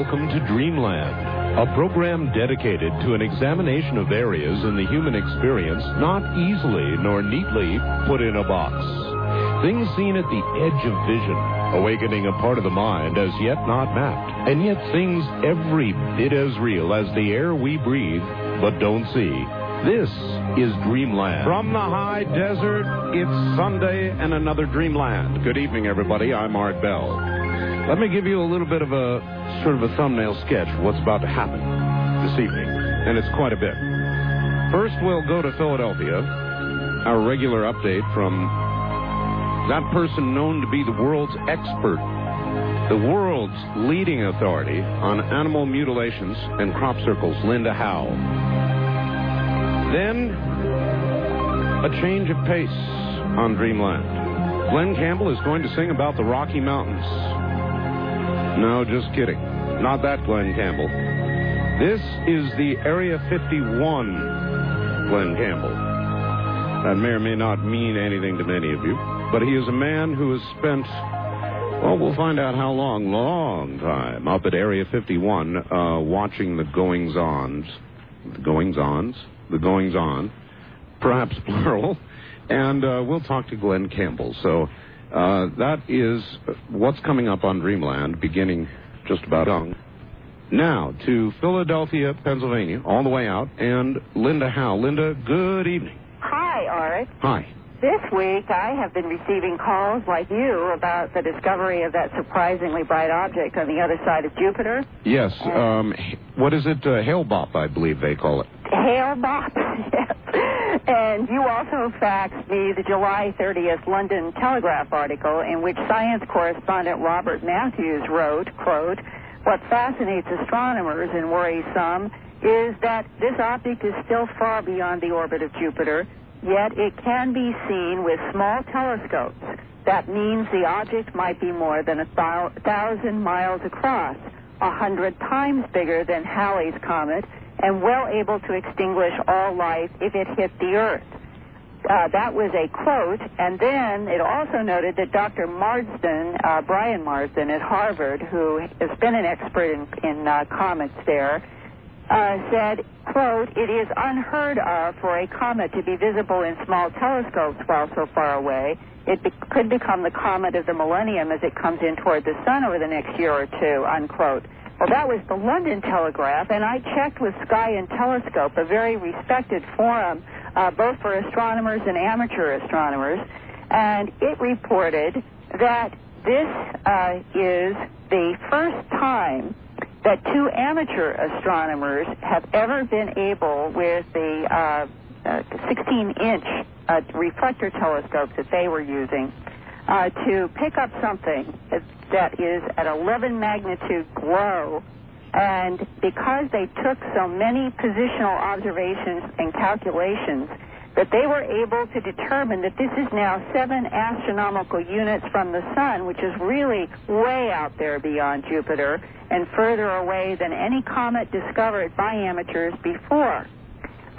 Welcome to Dreamland, a program dedicated to an examination of areas in the human experience not easily nor neatly put in a box. Things seen at the edge of vision, awakening a part of the mind as yet not mapped, and yet things every bit as real as the air we breathe but don't see. This is Dreamland. From the high desert, it's Sunday and another Dreamland. Good evening, everybody. I'm Art Bell. Let me give you a little bit of a sort of a thumbnail sketch of what's about to happen this evening, and it's quite a bit. First, we'll go to Philadelphia, our regular update from that person known to be the world's expert, the world's leading authority on animal mutilations and crop circles, Linda Howe. Then, a change of pace on Dreamland. Glenn Campbell is going to sing about the Rocky Mountains. No, just kidding. Not that Glenn Campbell. This is the Area 51 Glenn Campbell. That may or may not mean anything to many of you, but he is a man who has spent, well, we'll find out how long, long time up at Area 51 uh, watching the goings ons, the goings ons, the goings on, perhaps plural, and uh, we'll talk to Glenn Campbell. So uh, that is what's coming up on Dreamland, beginning just about on. Now to Philadelphia, Pennsylvania, all the way out, and Linda Howe. Linda, good evening. Hi, Art. Hi. This week I have been receiving calls like you about the discovery of that surprisingly bright object on the other side of Jupiter. Yes. Um, what is it? Uh, Hale-Bopp, I believe they call it. Hale-Bopp, yes. And you also faxed me the July 30th London Telegraph article in which science correspondent Robert Matthews wrote, quote, what fascinates astronomers and worries some is that this object is still far beyond the orbit of Jupiter, yet it can be seen with small telescopes. That means the object might be more than a thou- thousand miles across, a hundred times bigger than Halley's Comet, and well able to extinguish all life if it hit the Earth. Uh, that was a quote, and then it also noted that Dr. Marsden, uh, Brian Marsden at Harvard, who has been an expert in, in uh, comets there, uh, said, quote, it is unheard of for a comet to be visible in small telescopes while so far away. It be- could become the comet of the millennium as it comes in toward the sun over the next year or two, unquote. Well, that was the London Telegraph, and I checked with Sky and Telescope, a very respected forum, uh, both for astronomers and amateur astronomers, and it reported that this uh, is the first time that two amateur astronomers have ever been able, with the uh, 16-inch uh, reflector telescopes that they were using, uh, to pick up something that is at 11 magnitude glow. And because they took so many positional observations and calculations, that they were able to determine that this is now seven astronomical units from the sun, which is really way out there beyond Jupiter and further away than any comet discovered by amateurs before.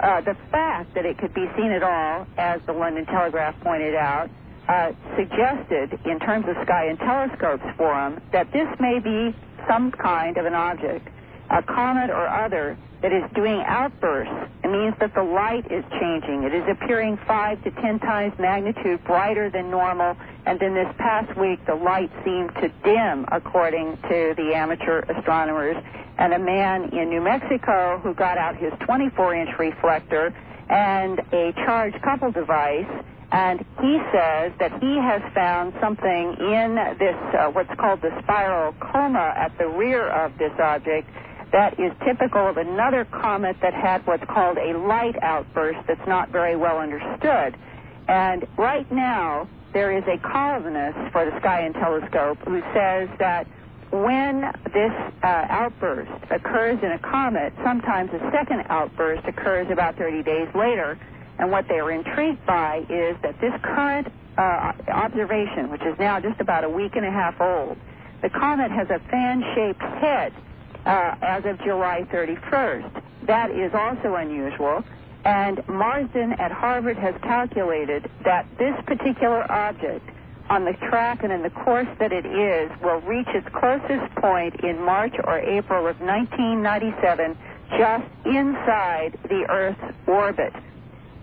Uh, the fact that it could be seen at all, as the London Telegraph pointed out, uh, suggested, in terms of Sky and Telescopes Forum, that this may be some kind of an object, a comet or other, that is doing outbursts. It means that the light is changing. It is appearing five to ten times magnitude brighter than normal, and then this past week the light seemed to dim, according to the amateur astronomers. And a man in New Mexico who got out his 24 inch reflector and a charge coupled device and he says that he has found something in this, uh, what's called the spiral coma at the rear of this object that is typical of another comet that had what's called a light outburst that's not very well understood. And right now, there is a columnist for the Sky and Telescope who says that when this uh, outburst occurs in a comet, sometimes a second outburst occurs about 30 days later. And what they are intrigued by is that this current uh, observation, which is now just about a week and a half old, the comet has a fan-shaped head uh, as of July 31st. That is also unusual. And Marsden at Harvard has calculated that this particular object on the track and in the course that it is will reach its closest point in March or April of 1997, just inside the Earth's orbit.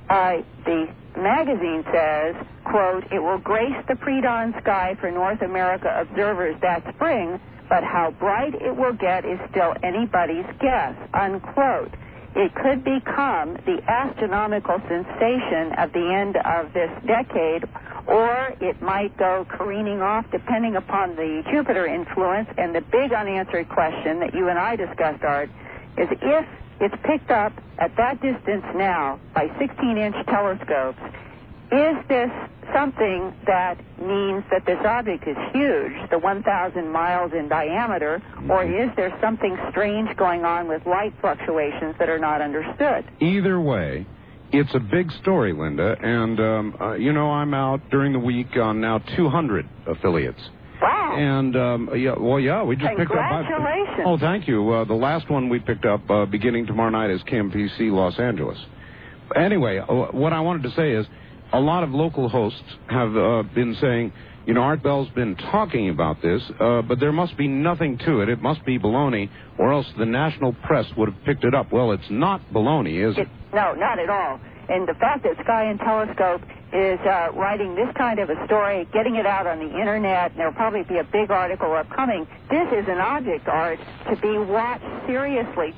Uh, the magazine says, quote, it will grace the pre-dawn sky for North America observers that spring, but how bright it will get is still anybody's guess, unquote. It could become the astronomical sensation at the end of this decade, or it might go careening off depending upon the Jupiter influence. And the big unanswered question that you and I discussed, Art, is if it's picked up at that distance now by 16 inch telescopes, is this something that means that this object is huge, the 1,000 miles in diameter, or is there something strange going on with light fluctuations that are not understood? Either way, it's a big story, Linda, and um, uh, you know I'm out during the week on now 200 affiliates. Wow. And um, yeah, well, yeah, we just picked up. Congratulations. Oh, thank you. Uh, the last one we picked up uh, beginning tomorrow night is KMPC Los Angeles. Anyway, uh, what I wanted to say is a lot of local hosts have uh, been saying, you know, Art Bell's been talking about this, uh, but there must be nothing to it. It must be baloney, or else the national press would have picked it up. Well, it's not baloney, is it? It, no, not at all. And the fact that Sky and Telescope is uh, writing this kind of a story, getting it out on the internet, and there'll probably be a big article upcoming. This is an object art to be watched seriously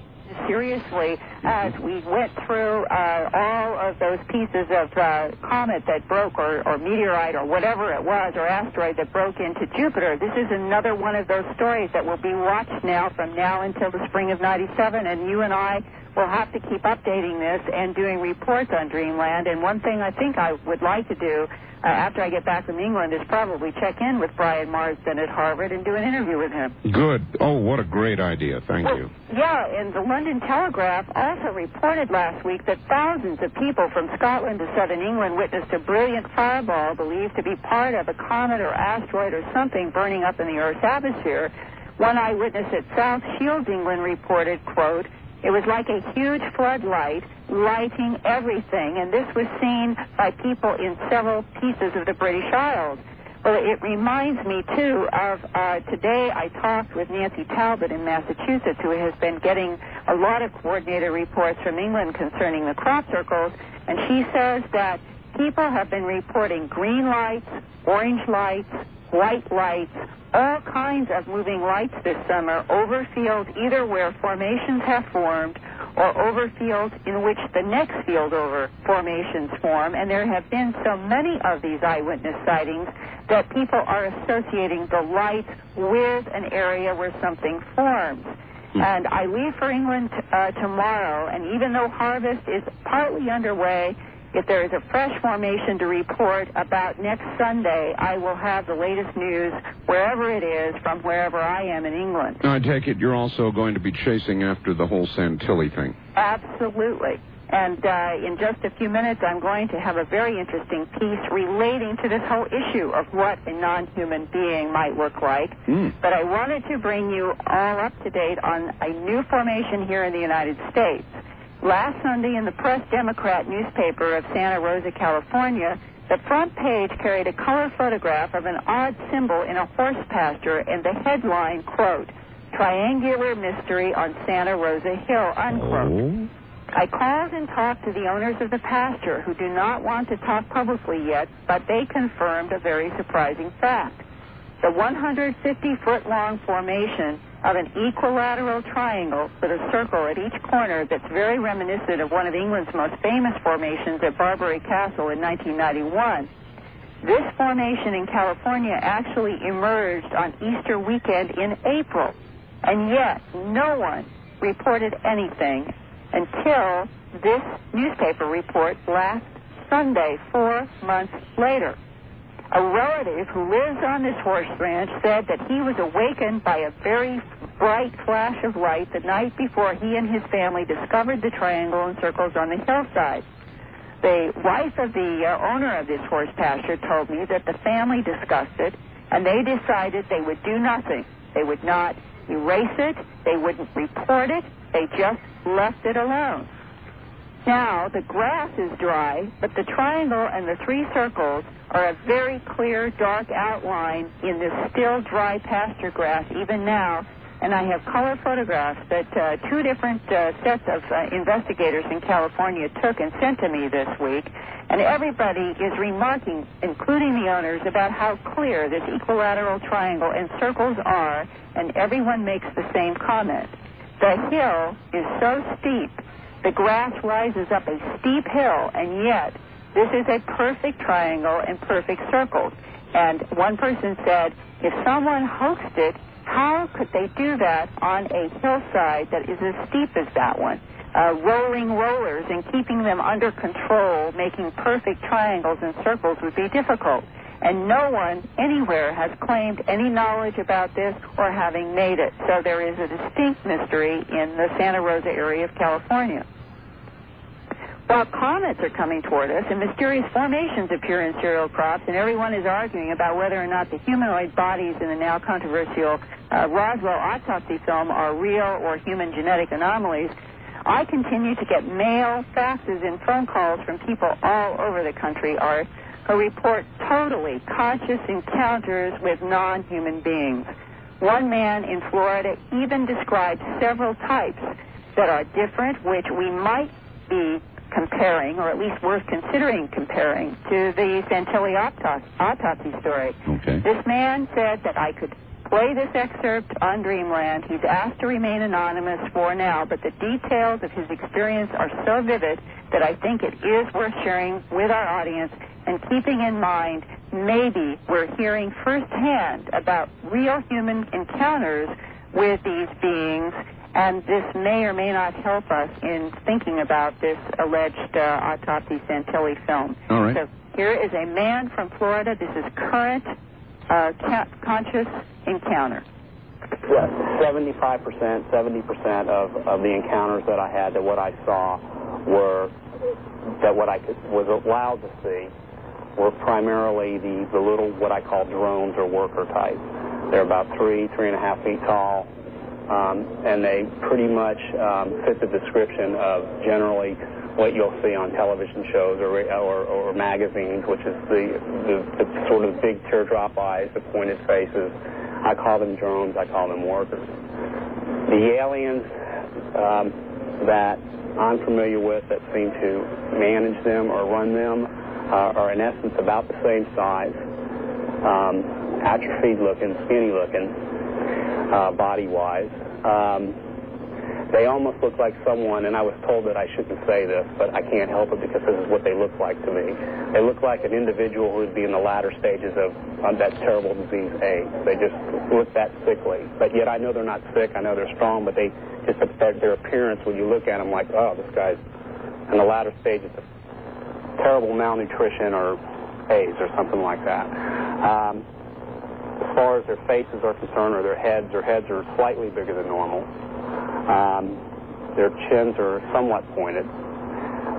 seriously as we went through uh, all of those pieces of uh, comet that broke, or, or meteorite, or whatever it was, or asteroid that broke into Jupiter. This is another one of those stories that will be watched now from now until the spring of 97, and you and I will have to keep updating this and doing reports on Dreamland. And one thing I think I would like to do uh, after I get back from England is probably check in with Brian Marsden at Harvard and do an interview with him. Good. Oh, what a great idea. Thank Well, you. Yeah, and the London Telegraph also reported last week that thousands of people from Scotland to southern England witnessed a brilliant fireball believed to be part of a comet or asteroid or something burning up in the Earth's atmosphere. One eyewitness at South Shields, England reported, quote, it was like a huge floodlight lighting everything, and this was seen by people in several pieces of the British Isles. Well, it reminds me, too, of uh, today I talked with Nancy Talbott in Massachusetts, who has been getting a lot of coordinated reports from England concerning the crop circles, and she says that people have been reporting green lights, orange lights, white lights, all kinds of moving lights this summer over fields either where formations have formed or over fields in which the next field over formations form. And there have been so many of these eyewitness sightings that people are associating the light with an area where something forms. And I leave for England uh, tomorrow, and even though harvest is partly underway, if there is a fresh formation to report about next Sunday, I will have the latest news wherever it is from wherever I am in England. I take it you're also going to be chasing after the whole Santilli thing. Absolutely. And uh, in just a few minutes, I'm going to have a very interesting piece relating to this whole issue of what a non human being might look like. Mm. But I wanted to bring you all up to date on a new formation here in the United States. Last Sunday in the Press Democrat newspaper of Santa Rosa, California, the front page carried a color photograph of an odd symbol in a horse pasture and the headline, quote, Triangular Mystery on Santa Rosa Hill, unquote. Oh. I called and talked to the owners of the pasture who do not want to talk publicly yet, but they confirmed a very surprising fact. The 150 foot long formation of an equilateral triangle with a circle at each corner that's very reminiscent of one of England's most famous formations at Barbary Castle in 1991. This formation in California actually emerged on Easter weekend in April, and yet no one reported anything until this newspaper report last Sunday, four months later. A relative who lives on this horse ranch said that he was awakened by a very bright flash of light the night before he and his family discovered the triangle and circles on the hillside. The wife of the uh, owner of this horse pasture told me that the family discussed it and they decided they would do nothing. They would not erase it, they wouldn't report it, they just left it alone. Now the grass is dry, but the triangle and the three circles are a very clear dark outline in this still dry pasture grass even now. And I have color photographs that uh, two different uh, sets of uh, investigators in California took and sent to me this week. And everybody is remarking, including the owners, about how clear this equilateral triangle and circles are, and everyone makes the same comment. The hill is so steep the grass rises up a steep hill, and yet this is a perfect triangle and perfect circles. And one person said, if someone hoaxed it, how could they do that on a hillside that is as steep as that one? Uh, rolling rollers and keeping them under control, making perfect triangles and circles would be difficult. And no one anywhere has claimed any knowledge about this or having made it. So there is a distinct mystery in the Santa Rosa area of California. While comets are coming toward us and mysterious formations appear in cereal crops, and everyone is arguing about whether or not the humanoid bodies in the now controversial uh, Roswell autopsy film are real or human genetic anomalies, I continue to get mail, faxes, and phone calls from people all over the country, Art, who report totally conscious encounters with non-human beings. One man in Florida even described several types that are different, which we might be comparing, or at least worth considering comparing, to the Santilli autopsy story. Okay. This man said that I could play this excerpt on Dreamland. He's asked to remain anonymous for now, but the details of his experience are so vivid that I think it is worth sharing with our audience and keeping in mind maybe we're hearing firsthand about real human encounters with these beings, and this may or may not help us in thinking about this alleged uh, autopsy Santilli film. All right. So here is a man from Florida. This is current uh, ca- conscious encounter. Yes, 75%, 70% of, of the encounters that I had, that what I saw were, that what I could, was allowed to see were primarily the, little, what I call drones or worker type. They're about three, three and a half feet tall, um, and they pretty much um, fit the description of generally what you'll see on television shows or, magazines, which is the, sort of big teardrop eyes, the pointed faces. I call them drones, I call them workers. The aliens um, that I'm familiar with that seem to manage them or run them are in essence about the same size, um, atrophied looking, skinny looking, uh, body wise. Um, they almost look like someone, and I was told that I shouldn't say this, but I can't help it because this is what they look like to me. They look like an individual who would be in the latter stages of, that terrible disease AIDS. They just look that sickly. But yet I know they're not sick. I know they're strong, but they just their, their appearance when you look at them like, oh, this guy's in the latter stages of terrible malnutrition or AIDS or something like that. Um, as far as their faces are concerned or their heads, their heads are slightly bigger than normal. Um, their chins are somewhat pointed.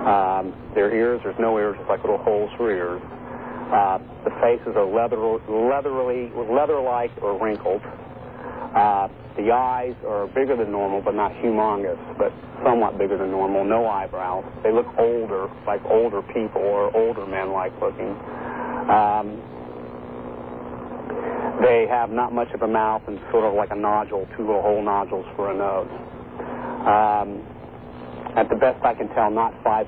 Um, their ears, there's no ears, it's like little holes for ears. Uh, the faces are leather, leatherly, leather-like or wrinkled. Uh, the eyes are bigger than normal, but not humongous, but somewhat bigger than normal. No eyebrows. They look older, like older people or older men-like looking. Um, they have not much of a mouth and sort of like a nodule, two little hole nodules for a nose. Um, at the best I can tell, not five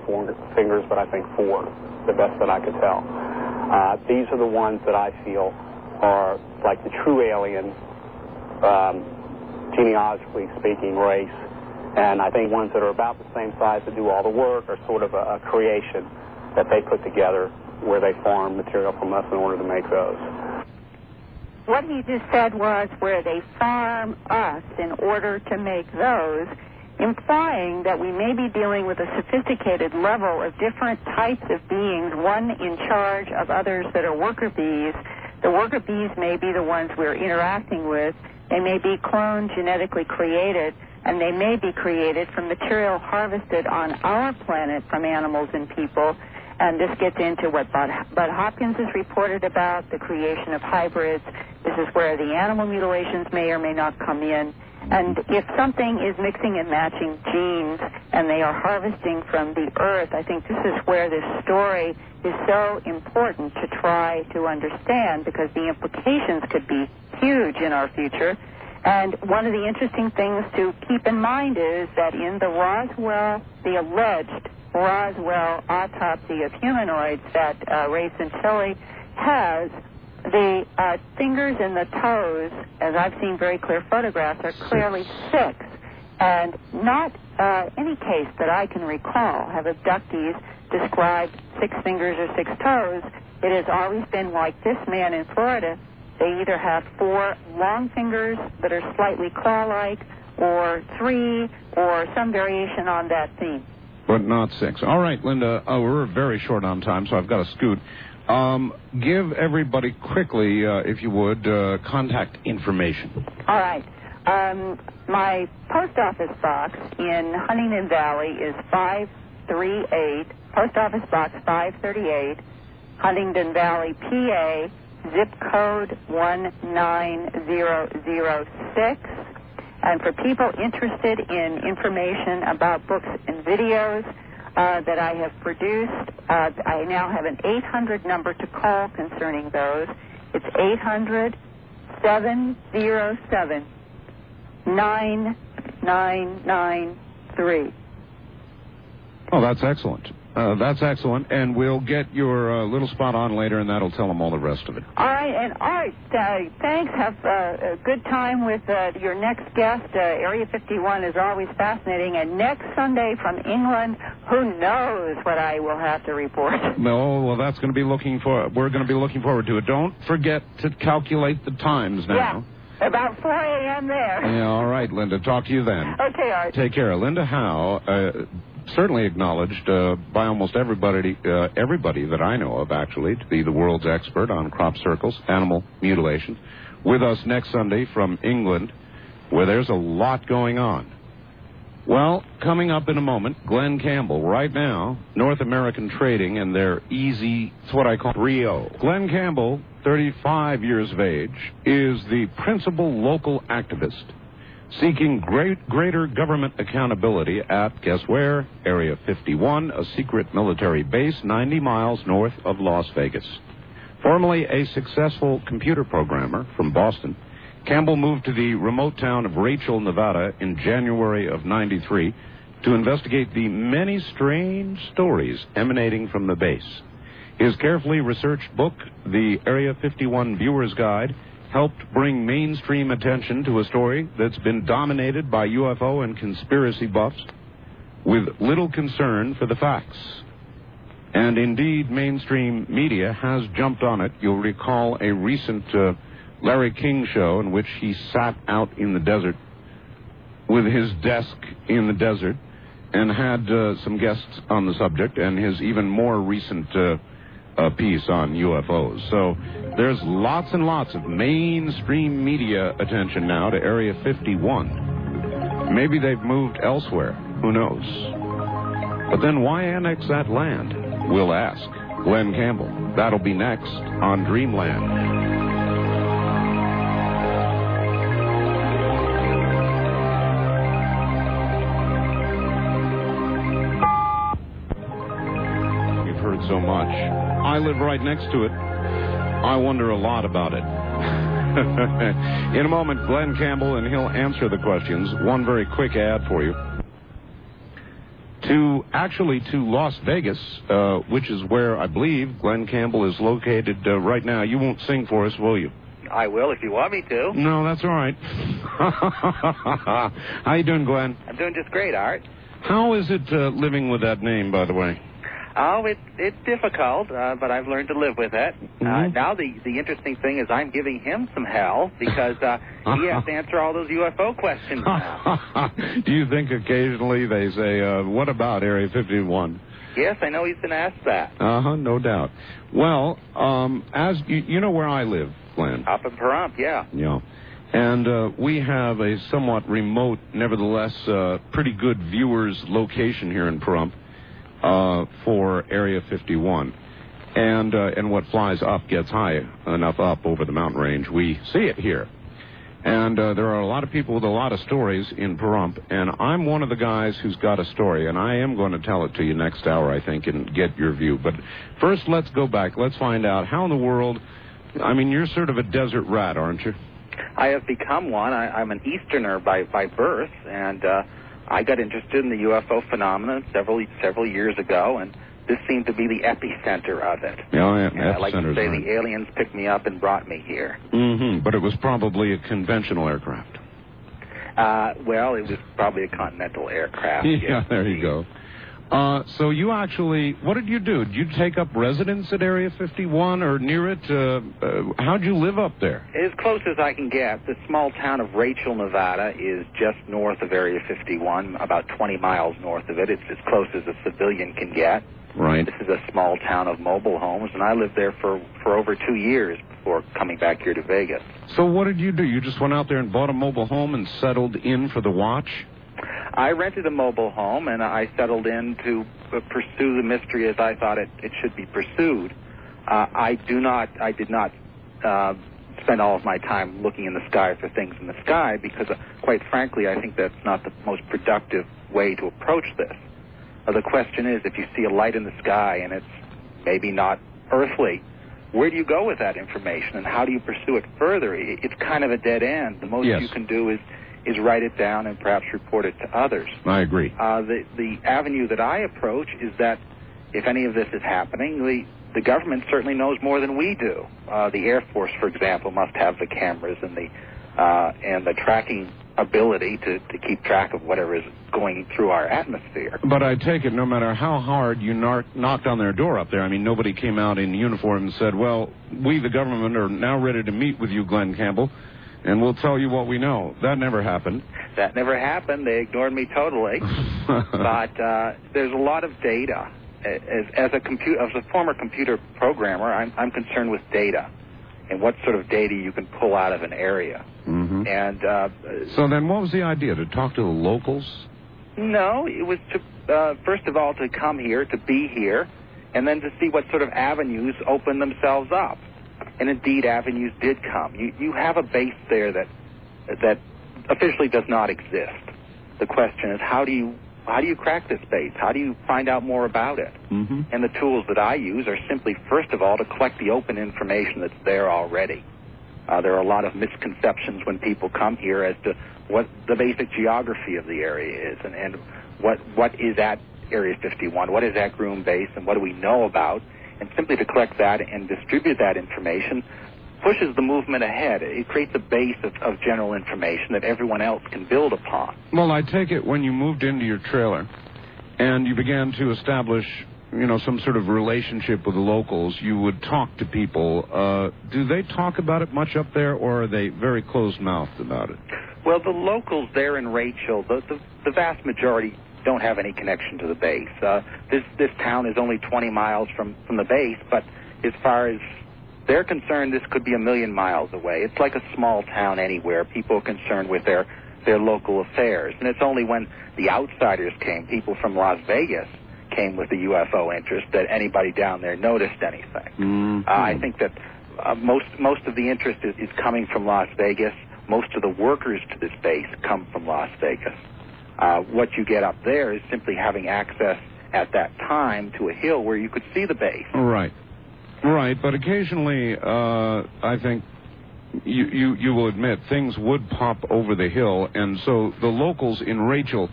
fingers, but I think four, the best that I could tell. Uh, these are the ones that I feel are like the true alien, um, genealogically speaking, race. And I think ones that are about the same size that do all the work are sort of a, a creation that they put together where they farm material from us in order to make those. What he just said was where they farm us in order to make those implying that we may be dealing with a sophisticated level of different types of beings, one in charge of others that are worker bees. The worker bees may be the ones we're interacting with. They may be cloned, genetically created, and they may be created from material harvested on our planet from animals and people. And this gets into what Bud, Bud Hopkins has reported about, the creation of hybrids. This is where the animal mutilations may or may not come in And if something is mixing and matching genes and they are harvesting from the earth, I think this is where this story is so important to try to understand because the implications could be huge in our future. And one of the interesting things to keep in mind is that in the Roswell, the alleged Roswell autopsy of humanoids that uh, Ray Santilli has, the uh, fingers and the toes, as I've seen very clear photographs, are clearly six. And not uh, any case that I can recall have abductees described six fingers or six toes. It has always been like this man in Florida. They either have four long fingers that are slightly claw-like, or three, or some variation on that theme. But not six. All right, Linda. Uh, we're very short on time, so I've got to scoot. Um, give everybody quickly, uh, if you would, uh, contact information. All right. Um, my post office box in Huntingdon Valley is 538, Post Office Box 538, Huntingdon Valley, PA, zip code 19006. And for people interested in information about books and videos, uh, that I have produced. Uh, I now have an 800 number to call concerning those. It's 800 707 9993. Oh, that's excellent. Uh, that's excellent, and we'll get your uh, little spot on later, and that'll tell them all the rest of it. All right, and all right, uh, thanks. Have uh, a good time with uh, your next guest. Uh, Area 51 is always fascinating, and next Sunday from England, who knows what I will have to report. No, well, that's going to be looking for. We're going to be looking forward to it. Don't forget to calculate the times now. Yeah, about 4 a.m. there. Yeah, all right, Linda. Talk to you then. Okay, Art. Take care, Linda Howe. Certainly acknowledged uh, by almost everybody, uh, everybody that I know of, actually, to be the world's expert on crop circles, animal mutilation. With us next Sunday from England, where there's a lot going on. Well, coming up in a moment, Glenn Campbell. Right now, North American Trading and their easy, it's what I call Rio. Glenn Campbell, 35 years of age, is the principal local activist seeking great, greater government accountability at, guess where? Area 51, a secret military base 90 miles north of Las Vegas. Formerly a successful computer programmer from Boston, Campbell moved to the remote town of Rachel, Nevada in January of 93 to investigate the many strange stories emanating from the base. His carefully researched book, The Area 51 Viewer's Guide, helped bring mainstream attention to a story that's been dominated by UFO and conspiracy buffs with little concern for the facts. And indeed, mainstream media has jumped on it. You'll recall a recent uh, Larry King show in which he sat out in the desert with his desk in the desert and had uh, some guests on the subject, and his even more recent uh, uh, piece on UFOs. So there's lots and lots of mainstream media attention now to Area 51. Maybe they've moved elsewhere. Who knows? But then why annex that land? We'll ask. Glenn Campbell. That'll be next on Dreamland. So much. I live right next to it. I wonder a lot about it. In a moment, Glenn Campbell, and he'll answer the questions. One very quick ad for you. To actually to Las Vegas, uh, which is where I believe Glenn Campbell is located uh, right now. You won't sing for us, will you? I will if you want me to. No, that's all right. How you doing, Glenn? I'm doing just great, Art. How is it uh, living with that name, by the way? Oh, it, it's difficult, uh, but I've learned to live with it. Uh, Mhm. now the the interesting thing is I'm giving him some hell because uh, he has to answer all those UFO questions. Do you think occasionally they say, uh, "What about Area 51"? yes, I know he's been asked that. Uh huh, no doubt. Well, um, as you, you know where I live, Glenn. Up in Pahrump, yeah. Yeah. And uh, we have a somewhat remote, nevertheless, uh, pretty good viewers location here in Pahrump uh, for Area 51. And, uh, and what flies up gets high enough up over the mountain range. We see it here. And uh, there are a lot of people with a lot of stories in Pahrump, and I'm one of the guys who's got a story, and I am going to tell it to you next hour, I think, and get your view. But first, let's go back. Let's find out how in the world. I mean, you're sort of a desert rat, aren't you? I have become one. I, I'm an Easterner by by birth, and uh, I got interested in the UFO phenomenon several several years ago, and this seemed to be the epicenter of it. Yeah, yeah, And I like to say right. the aliens picked me up and brought me here. Mm-hmm. But it was probably a conventional aircraft. Uh, well, it was probably a continental aircraft. yeah, yes, there you go. Uh, so you actually, what did you do? Did you take up residence at Area 51 or near it? Uh, uh, how'd you live up there? As close as I can get, the small town of Rachel, Nevada is just north of Area 51, about 20 miles north of it. It's as close as a civilian can get. Right. This is a small town of mobile homes, and I lived there for, for over two years before coming back here to Vegas. So what did you do? You just went out there and bought a mobile home and settled in for the watch? I rented a mobile home, and I settled in to uh, pursue the mystery as I thought it, it should be pursued. Uh, I do not, I did not uh, spend all of my time looking in the sky for things in the sky because, uh, quite frankly, I think that's not the most productive way to approach this. Uh, the question is, if you see a light in the sky and it's maybe not earthly, where do you go with that information, and how do you pursue it further? It's kind of a dead end. The most Yes. you can do is is write it down and perhaps report it to others. I agree. Uh, the the avenue that I approach is that if any of this is happening, the the government certainly knows more than we do. Uh, the Air Force, for example, must have the cameras and the uh, and the tracking ability to, to keep track of whatever is going through our atmosphere. But I take it no matter how hard you knock, knocked on their door up there, I mean, nobody came out in uniform and said, well, we, the government, are now ready to meet with you, Glenn Campbell, and we'll tell you what we know. That never happened. That never happened. They ignored me totally. but uh, there's a lot of data. As, as a computer, as a former computer programmer, I'm, I'm concerned with data and what sort of data you can pull out of an area. hmm And uh, So then what was the idea? To talk to the locals? no, it was to uh, first of all to come here, to be here, and then to see what sort of avenues open themselves up. And indeed, avenues did come. You you have a base there that that officially does not exist. The question is, how do you how do you crack this base? How do you find out more about it? Mm-hmm. And the tools that I use are simply, first of all, to collect the open information that's there already. Uh, there are a lot of misconceptions when people come here as to what the basic geography of the area is and, and what what is at Area 51, what is at Groom Base, and what do we know about. And simply to collect that and distribute that information pushes the movement ahead. It creates a base of, of general information that everyone else can build upon. Well, I take it when you moved into your trailer and you began to establish, you know, some sort of relationship with the locals, you would talk to people. Uh, do they talk about it much up there, or are they very closed-mouthed about it? Well, the locals there in Rachel, the, the, the vast majority don't have any connection to the base. Uh, this this town is only 20 miles from from the base, but as far as they're concerned, this could be a million miles away. It's like a small town anywhere. People are concerned with their their local affairs, and it's only when the outsiders came, people from Las Vegas, came with the UFO interest, that anybody down there noticed anything. Mm-hmm. Uh, I think that uh, most most of the interest is, is coming from Las Vegas. Most of the workers to this base come from Las Vegas. Uh, what you get up there is simply having access at that time to a hill where you could see the base. Right. Right, but occasionally, uh, I think you, you you will admit things would pop over the hill, and so the locals in Rachel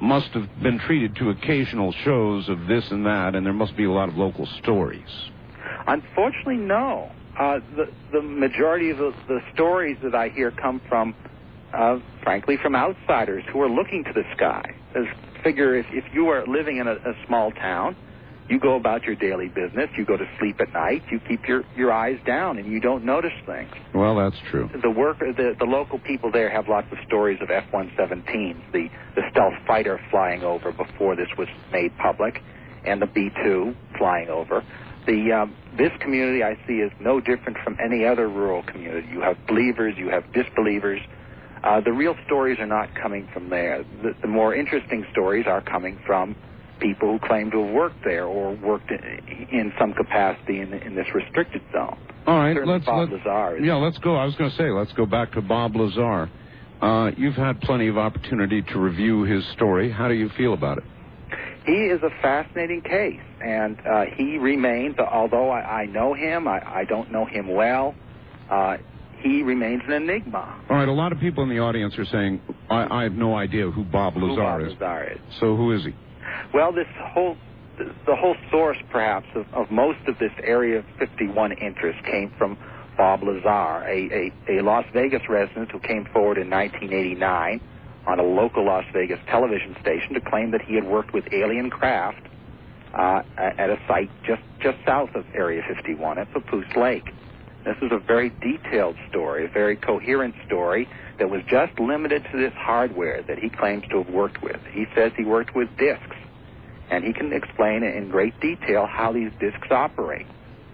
must have been treated to occasional shows of this and that, and there must be a lot of local stories. Unfortunately, no. Uh, the the majority of the, the stories that I hear come from, uh, frankly, from outsiders who are looking to the sky. As figure if, if you are living in a, a small town, you go about your daily business, you go to sleep at night, you keep your, your eyes down, and you don't notice things. Well, that's true. The worker, the, the local people there have lots of stories of F-117s, the, the stealth fighter flying over before this was made public, and the B-2 flying over. The um, this community I see is no different from any other rural community. You have believers, you have disbelievers. Uh, the real stories are not coming from there. The, the more interesting stories are coming from people who claim to have worked there or worked in, in some capacity in, in this restricted zone. All right, Certainly let's Bob let, Lazar. Is, yeah, let's go. I was going to say, let's go back to Bob Lazar. Uh, you've had plenty of opportunity to review his story. How do you feel about it? He is a fascinating case, and uh, he remains. Although I, I know him, I, I don't know him well. Uh, he remains an enigma. All right, a lot of people in the audience are saying, I, I have no idea who Bob Lazar Who Bob is. Lazar is. So who is he? Well, this whole the whole source, perhaps, of, of most of this Area 51 interest came from Bob Lazar, a, a, a Las Vegas resident who came forward in 1989 on a local Las Vegas television station to claim that he had worked with alien craft uh, at a site just, just south of Area 51 at Papoose Lake. This is a very detailed story, a very coherent story that was just limited to this hardware that he claims to have worked with. He says he worked with discs, and he can explain in great detail how these discs operate.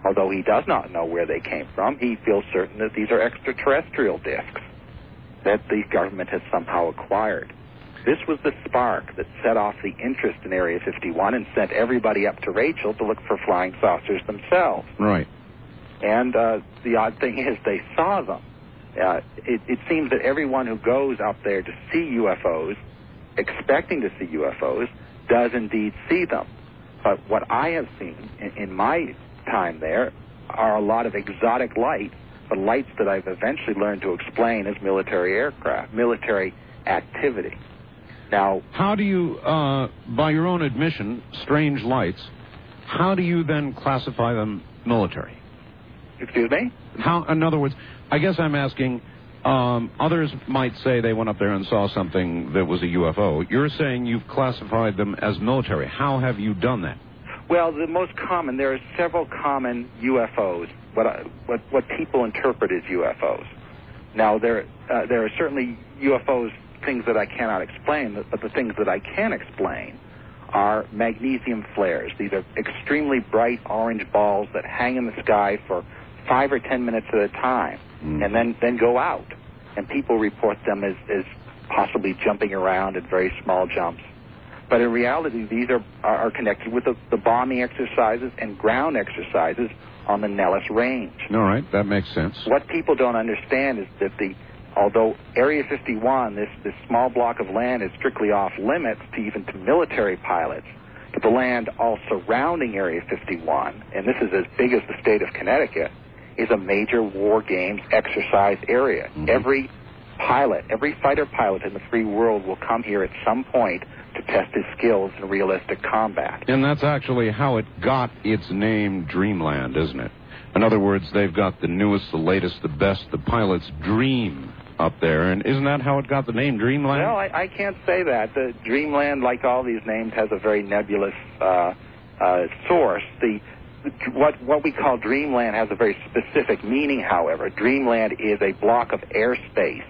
Although he does not know where they came from, he feels certain that these are extraterrestrial discs that the government has somehow acquired. This was the spark that set off the interest in Area 51 and sent everybody up to Rachel to look for flying saucers themselves. Right. And uh, the odd thing is, they saw them. Uh, it, it seems that everyone who goes up there to see UFOs, expecting to see UFOs, does indeed see them. But what I have seen in, in my time there are a lot of exotic lights, but lights that I've eventually learned to explain as military aircraft, military activity. Now, How do you, uh, by your own admission, strange lights, how do you then classify them military? Excuse me? How, in other words, I guess I'm asking, um, others might say they went up there and saw something that was a UFO. You're saying you've classified them as military. How have you done that? Well, the most common, there are several common UFOs, what, I, what, what people interpret as UFOs. Now, there, uh, there are certainly UFOs, things that I cannot explain, but- but the things that I can explain are magnesium flares. These are extremely bright orange balls that hang in the sky for five or ten minutes at a time Mm. and then, then go out. And people report them as, as possibly jumping around at very small jumps. But in reality, these are, are, connected with the, the bombing exercises and ground exercises on the Nellis Range. All right, that makes sense. What people don't understand is that the although Area 51, this, this small block of land, is strictly off limits to even to military pilots, but the land all surrounding Area 51, and this is as big as the state of Connecticut, is a major war games exercise area. Mhm. Every pilot, every fighter pilot in the free world will come here at some point to test his skills in realistic combat. And that's actually how it got its name Dreamland, isn't it? In other words, they've got the newest, the latest, the best, the pilots dream up there. And isn't that how it got the name Dreamland? No, I, I can't say that. The Dreamland, like all these names, has a very nebulous uh, uh, source. The what what we call Dreamland has a very specific meaning. However, Dreamland is a block of airspace,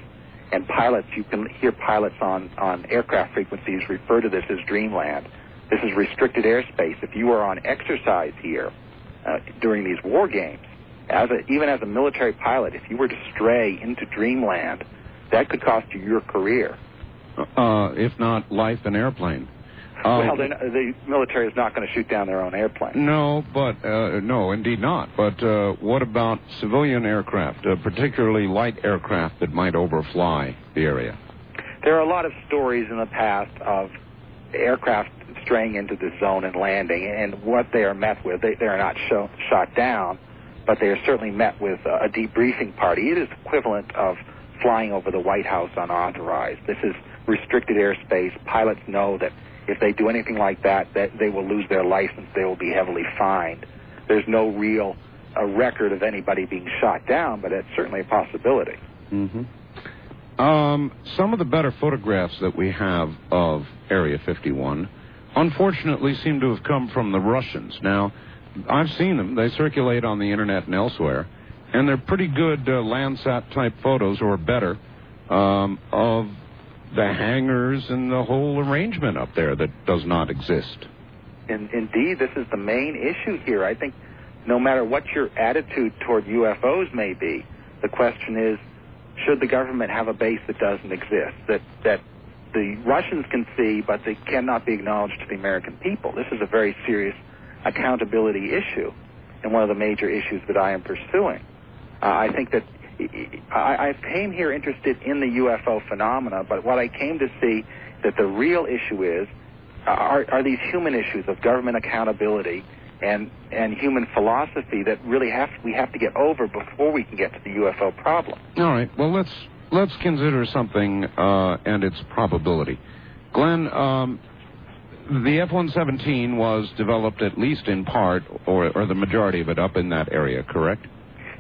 and pilots you can hear pilots on on aircraft frequencies refer to this as Dreamland. This is restricted airspace. If you are on exercise here uh, during these war games, as a, even as a military pilot, if you were to stray into Dreamland, that could cost you your career. uh, if not life and airplane. Uh, well, the military is not going to shoot down their own airplane. no, but uh, no, indeed not. But uh, what about civilian aircraft, uh, particularly light aircraft that might overfly the area? There are a lot of stories in the past of aircraft straying into the zone and landing, and what they are met with, they, they are not show, shot down, but they are certainly met with a, a debriefing party. It is equivalent of flying over the White House unauthorized. This is restricted airspace. Pilots know that if they do anything like that, that they will lose their license. They will be heavily fined. There's no real uh, record of anybody being shot down, but it's certainly a possibility. Mm-hmm. Um, some of the better photographs that we have of Area 51, unfortunately, seem to have come from the Russians. Now, I've seen them; they circulate on the internet and elsewhere, and they're pretty good uh, Landsat type photos, or better, um, of the hangars and the whole arrangement up there that does not exist. In, indeed, this is the main issue here. I think no matter what your attitude toward UFOs may be, the question is, should the government have a base that doesn't exist, that, that the Russians can see, but they cannot be acknowledged to the American people? This is a very serious accountability issue. and one of the major issues that I am pursuing. Uh, I think that I, I came here interested in the UFO phenomena, but what I came to see that the real issue is are, are these human issues of government accountability and and human philosophy that really have we have to get over before we can get to the UFO problem. All right. Well, let's let's consider something uh, and its probability. Glenn, um, the F-117 was developed at least in part, or, or the majority of it, up in that area, correct?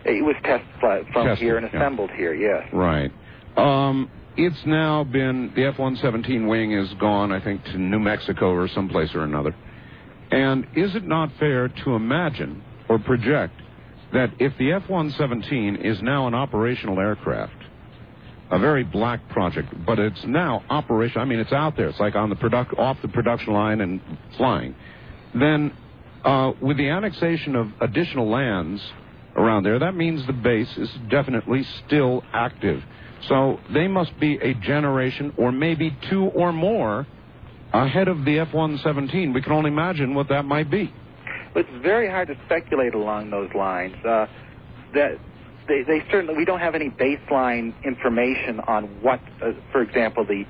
It was tested from Tested, here and yeah. assembled here. Yes. Right. Um, it's now been the F-117 wing is gone, I think, to New Mexico or someplace or another. And is it not fair to imagine or project that if the F-117 is now an operational aircraft, a very black project, but it's now operational. I mean, it's out there. It's like on the product off the production line and flying. Then, uh, with the annexation of additional lands around there, that means the base is definitely still active. So they must be a generation or maybe two or more ahead of the F-117. We can only imagine what that might be. It's very hard to speculate along those lines. Uh, that they, they certainly we don't have any baseline information on what, uh, for example, the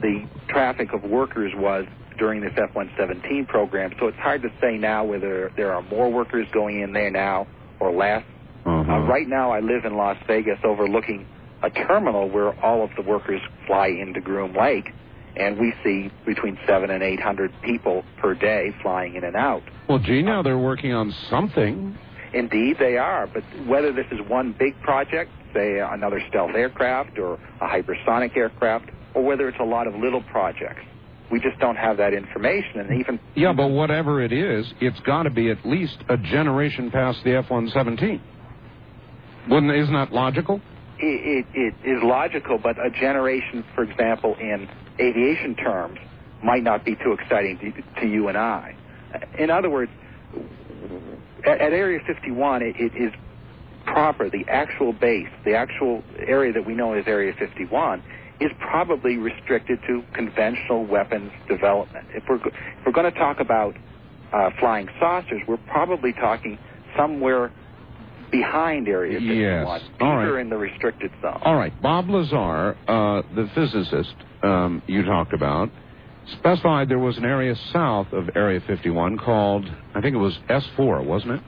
the traffic of workers was during this F-117 program. So it's hard to say now whether there are more workers going in there now or less. Uh-huh. Uh, right now, I live in Las Vegas, overlooking a terminal where all of the workers fly into Groom Lake, and we see between seven and eight hundred people per day flying in and out. Well, gee, now they're working on something. Indeed, they are. But whether this is one big project, say another stealth aircraft or a hypersonic aircraft, or whether it's a lot of little projects, we just don't have that information. And even Yeah, but whatever it is, it's got to be at least a generation past the F-117. Wouldn't isn't that logical? it, it, it is logical, but a generation, for example, in aviation terms, might not be too exciting to, to you and I. In other words, at, at Area 51, it, it is proper. The actual base, the actual area that we know as Area 51, is probably restricted to conventional weapons development. If we're if we're going to talk about uh, flying saucers, we're probably talking somewhere behind Area 51, Yes. right. in the restricted zone. All right, Bob Lazar, uh, the physicist um, you talked about, specified there was an area south of Area 51 called, I think it was S4, wasn't it?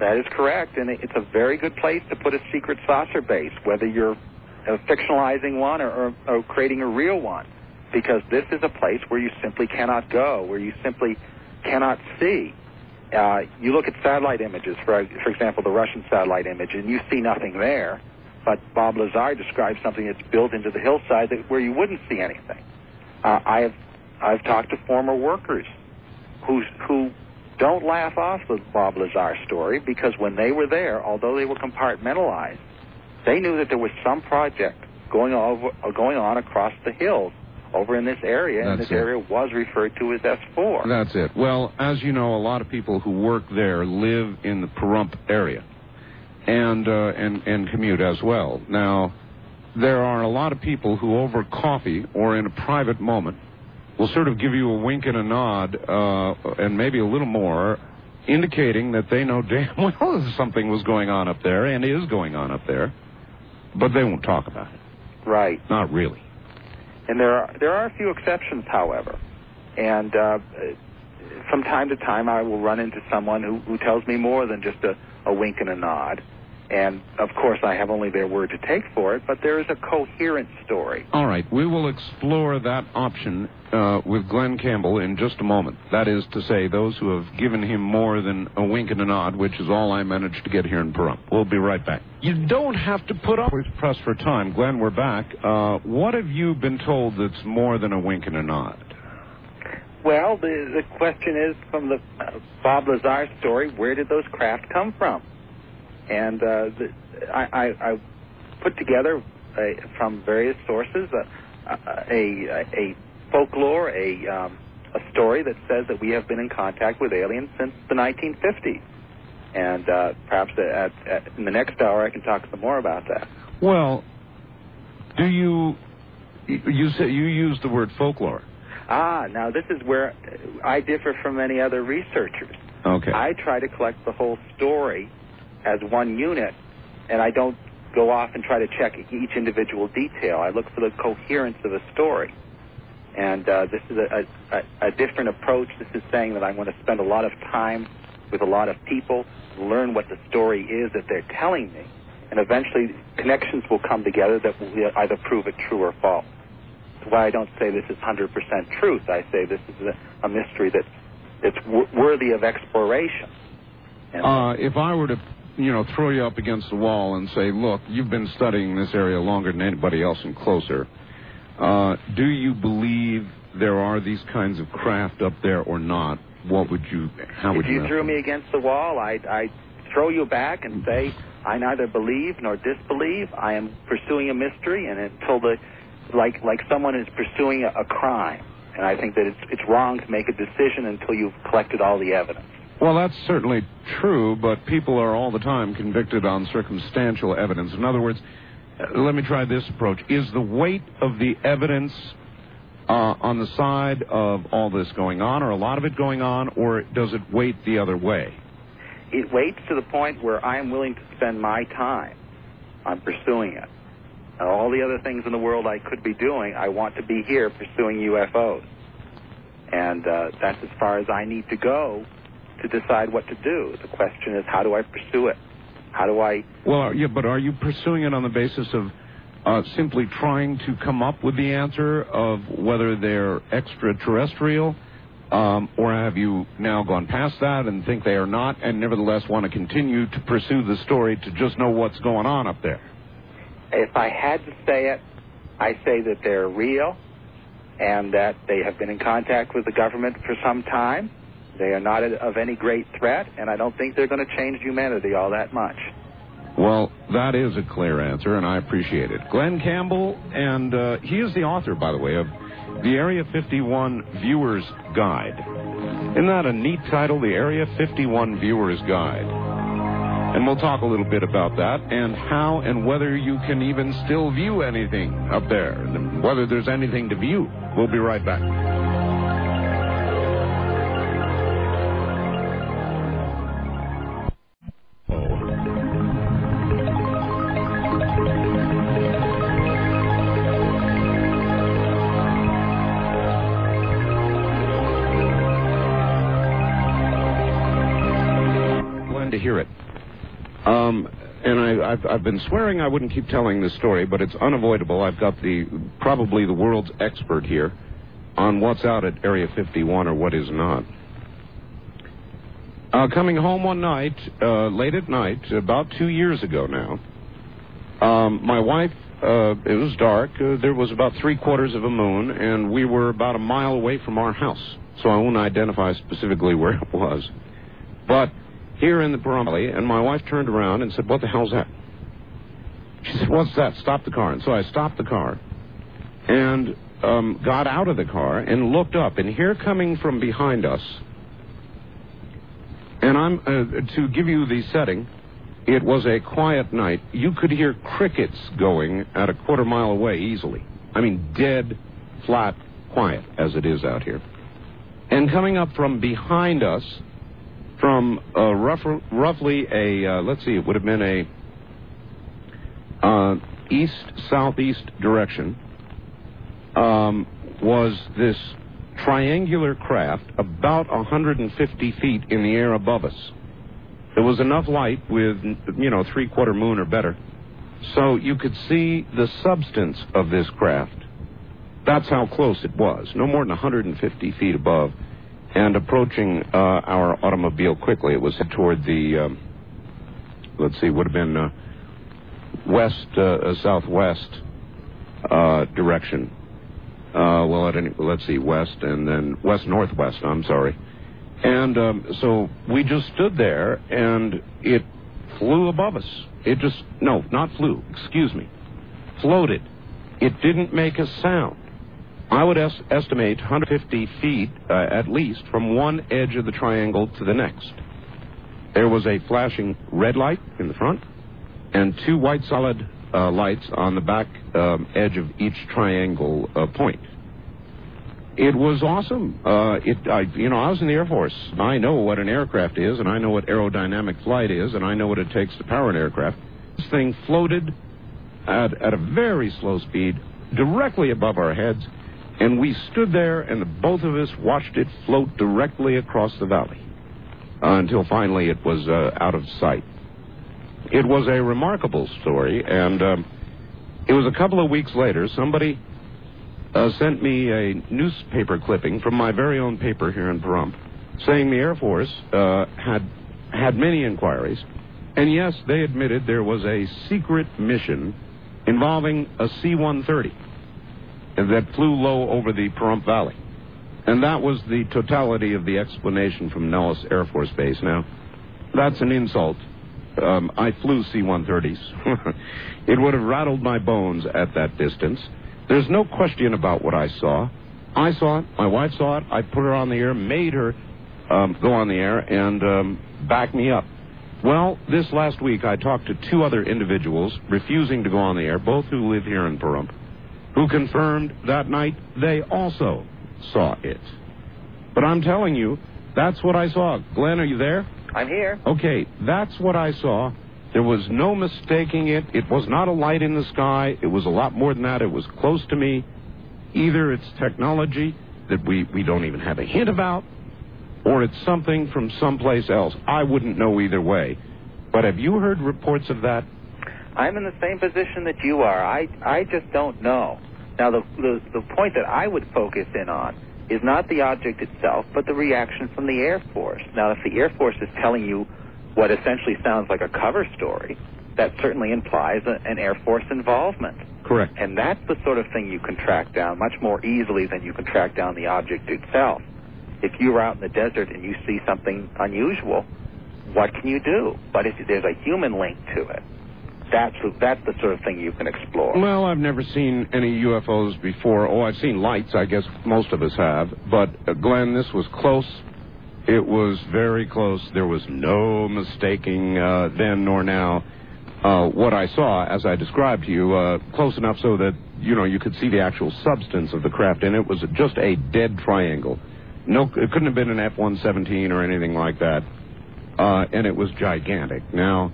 That is correct, and it's a very good place to put a secret saucer base, whether you're uh, fictionalizing one or, or, or creating a real one, because this is a place where you simply cannot go, where you simply cannot see. Uh, you look at satellite images, for for example, the Russian satellite image, and you see nothing there. But Bob Lazar describes something that's built into the hillside that, where you wouldn't see anything. Uh, I have I've talked to former workers who who don't laugh off the Bob Lazar story because when they were there, although they were compartmentalized, they knew that there was some project going over uh, going on across the hills over in this area, and That's this it. area was referred to as S4. That's it. Well, as you know, a lot of people who work there live in the Pahrump area and, uh, and, and commute as well. Now, there are a lot of people who over coffee or in a private moment will sort of give you a wink and a nod uh, and maybe a little more indicating that they know damn well something was going on up there and is going on up there, but they won't talk about it. Right. Not really. And there are there are a few exceptions, however. And uh, from time to time, I will run into someone who, who tells me more than just a, a wink and a nod. And of course, I have only their word to take for it, but there is a coherent story. All right, we will explore that option uh, with Glenn Campbell in just a moment. That is to say, those who have given him more than a wink and a nod, which is all I managed to get here in Pahrump. We'll be right back. You don't have to put up with press for time. Glenn, we're back. Uh, what have you been told that's more than a wink and a nod? Well, the, the question is from the uh, Bob Lazar story, where did those craft come from? And uh, the, I, I, I put together a, from various sources a, a, a folklore, a, um, a story that says that we have been in contact with aliens since the 1950s. And uh, perhaps at, at, in the next hour I can talk some more about that. Well, do you you say you use the word folklore? Ah, now this is where I differ from many other researchers. Okay. I try to collect the whole story as one unit, and I don't go off and try to check each individual detail. I look for the coherence of a story. And uh, this is a, a, a different approach. This is saying that I want to spend a lot of time with a lot of people, learn what the story is that they're telling me, and eventually connections will come together that will either prove it true or false. That's why I don't say this is 100% truth. I say this is a, a mystery that's, that's w- worthy of exploration. Uh, if I were to, you know, throw you up against the wall and say, look, you've been studying this area longer than anybody else and closer, uh, do you believe there are these kinds of craft up there or not? What would you, how would if you you threw me against the wall, I'd, I'd throw you back and say, I neither believe nor disbelieve. I am pursuing a mystery, and until the, like, like someone is pursuing a, a crime. And I think that it's, it's wrong to make a decision until you've collected all the evidence. Well, that's certainly true, but people are all the time convicted on circumstantial evidence. In other words, let me try this approach. Is the weight of the evidence uh, on the side of all this going on, or a lot of it going on, or does it weight the other way? It waits to the point where I am willing to spend my time on pursuing it. And all the other things in the world I could be doing, I want to be here pursuing UFOs. And uh, that's as far as I need to go to decide what to do. The question is, how do I pursue it? How do I Well, yeah, but are you pursuing it on the basis of uh, simply trying to come up with the answer of whether they're extraterrestrial, um, or have you now gone past that and think they are not, and nevertheless want to continue to pursue the story to just know what's going on up there? if I had to say it, I say that they're real and that they have been in contact with the government for some time. They are not of any great threat, and I don't think they're going to change humanity all that much. Well, that is a clear answer, and I appreciate it. Glenn Campbell, and uh, he is the author, by the way, of the Area 51 Viewer's Guide. Isn't that a neat title, the Area 51 Viewer's Guide? And we'll talk a little bit about that and how and whether you can even still view anything up there, and whether there's anything to view. We'll be right back. I've, I've been swearing I wouldn't keep telling this story, but it's unavoidable. I've got the probably the world's expert here on what's out at Area 51 or what is not. Uh, coming home one night, uh, late at night, about two years ago now, um, my wife, uh, it was dark. Uh, there was about three quarters of a moon, and we were about a mile away from our house. So I won't identify specifically where it was. But here in the Pahrump and my wife turned around and said, What the hell's that? She said, What's that? Stop the car. And so I stopped the car and um, got out of the car and looked up. And here coming from behind us, and I'm uh, to give you the setting, it was a quiet night. You could hear crickets going at a quarter mile away easily. I mean, dead, flat, quiet as it is out here. And coming up from behind us, from uh, rough, roughly a, uh, let's see, it would have been a uh, east southeast direction, um, was this triangular craft about 150 feet in the air above us. There was enough light with, you know, three quarter moon or better, so you could see the substance of this craft. That's how close it was, no more than 150 feet above and approaching uh, our automobile quickly. It was toward the, um, let's see, would have been uh, west, uh, uh, southwest uh, direction. Uh, well, any, let's see, west and then west northwest. I'm sorry. And um, so we just stood there, and it flew above us. It just no, not flew. Excuse me, floated. It didn't make a sound. I would es- estimate 150 feet uh, at least from one edge of the triangle to the next. There was a flashing red light in the front and two white solid uh, lights on the back um, edge of each triangle uh, point. It was awesome. Uh, it, I, you know, I was in the Air Force. I know what an aircraft is, and I know what aerodynamic flight is, and I know what it takes to power an aircraft. This thing floated at, at a very slow speed, directly above our heads, and we stood there, and the both of us watched it float directly across the valley uh, until finally it was uh, out of sight. It was a remarkable story, and um, it was a couple of weeks later. Somebody uh, sent me a newspaper clipping from my very own paper here in Pahrump, saying the Air Force uh, had had many inquiries, and yes, they admitted there was a secret mission involving a C-130 that flew low over the Pahrump Valley. And that was the totality of the explanation from Nellis Air Force Base. Now, that's an insult. Um, I flew C 130s. it would have rattled my bones at that distance. There's no question about what I saw. I saw it. My wife saw it. I put her on the air, made her um, go on the air, and um, back me up. Well, this last week I talked to two other individuals refusing to go on the air, both who live here in Pahrump, who confirmed that night they also saw it. But I'm telling you, that's what I saw. Glenn, are you there? I'm here. Okay, that's what I saw. There was no mistaking it. It was not a light in the sky. It was a lot more than that. It was close to me. Either it's technology that we, we don't even have a hint about, or it's something from someplace else. I wouldn't know either way. But have you heard reports of that? I'm in the same position that you are. I, I just don't know. Now, the, the, the point that I would focus in on is not the object itself, but the reaction from the Air Force. Now, if the Air Force is telling you what essentially sounds like a cover story, that certainly implies a, an Air Force involvement. Correct. And that's the sort of thing you can track down much more easily than you can track down the object itself. If you're out in the desert and you see something unusual, what can you do? But if there's a human link to it, that's that's the sort of thing you can explore. Well, I've never seen any UFOs before. Oh, I've seen lights. I guess most of us have. But uh, Glenn, this was close. It was very close. There was no mistaking uh, then nor now uh, what I saw, as I described to you, uh, close enough so that you know you could see the actual substance of the craft, and it was just a dead triangle. No, it couldn't have been an F-117 or anything like that, uh, and it was gigantic. Now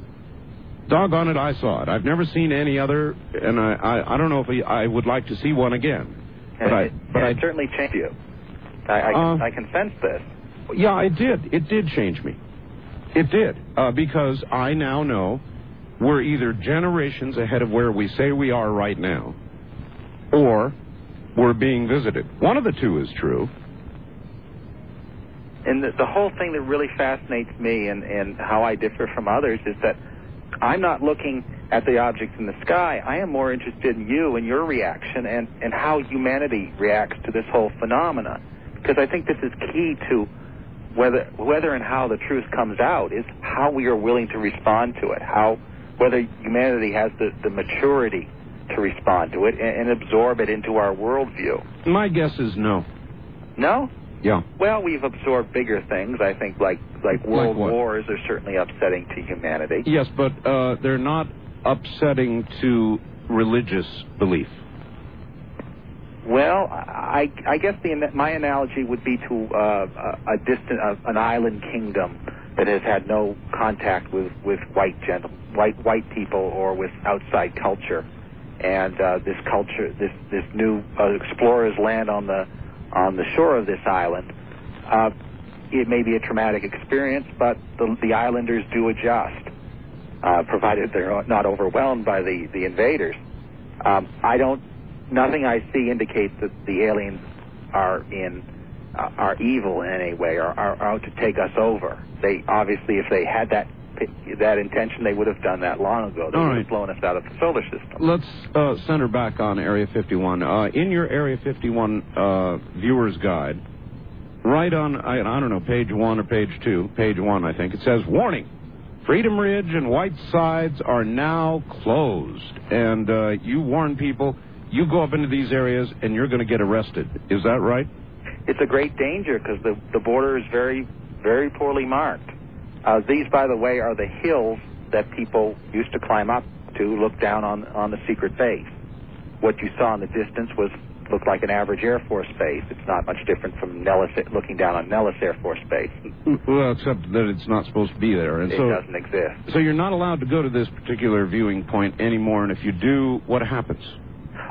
doggone it, I saw it. I've never seen any other, and I, I, I don't know if I would like to see one again. But I, but I certainly changed you. I, I, uh, I can sense this. Yeah, it did. It did change me. It did uh, because I now know we're either generations ahead of where we say we are right now, or we're being visited. One of the two is true. And the, the whole thing that really fascinates me and, and how I differ from others is that I'm not looking at the objects in the sky. I am more interested in you and your reaction and, and how humanity reacts to this whole phenomena. Because I think this is key to whether whether and how the truth comes out is how we are willing to respond to it, how whether humanity has the, the maturity to respond to it and, and absorb it into our worldview. My guess is no. No? Yeah. Well, we've absorbed bigger things. I think like like world what? wars are certainly upsetting to humanity. Yes, but uh, they're not upsetting to religious belief. Well, I, I guess the, my analogy would be to uh, a, a distant, uh, an island kingdom that has had no contact with, with white gentle, white white people or with outside culture, and uh, this culture, this this new uh, explorers land on the on the shore of this island. Uh, it may be a traumatic experience, but the, the islanders do adjust, uh, provided they're not overwhelmed by the, the invaders. Um, I don't, nothing I see indicates that the aliens are in, uh, are evil in any way or are out to take us over. They obviously, if they had that that intention, they would have done that long ago. They All would right. have blown us out of the solar system. Let's uh, center back on Area 51. Uh, in your Area 51 uh, viewer's guide, right on, I, I don't know, page one or page two, page one, I think, it says, Warning! Freedom Ridge and White Sides are now closed. And uh, you warn people, you go up into these areas and you're going to get arrested. Is that right? It's a great danger because the, the border is very, very poorly marked. Uh, these, by the way, are the hills that people used to climb up to look down on, on the secret base. What you saw in the distance was looked like an average Air Force base. It's not much different from Nellis, looking down on Nellis Air Force Base. Well, except that it's not supposed to be there, and it so doesn't exist. so you're not allowed to go to this particular viewing point anymore. And if you do, what happens?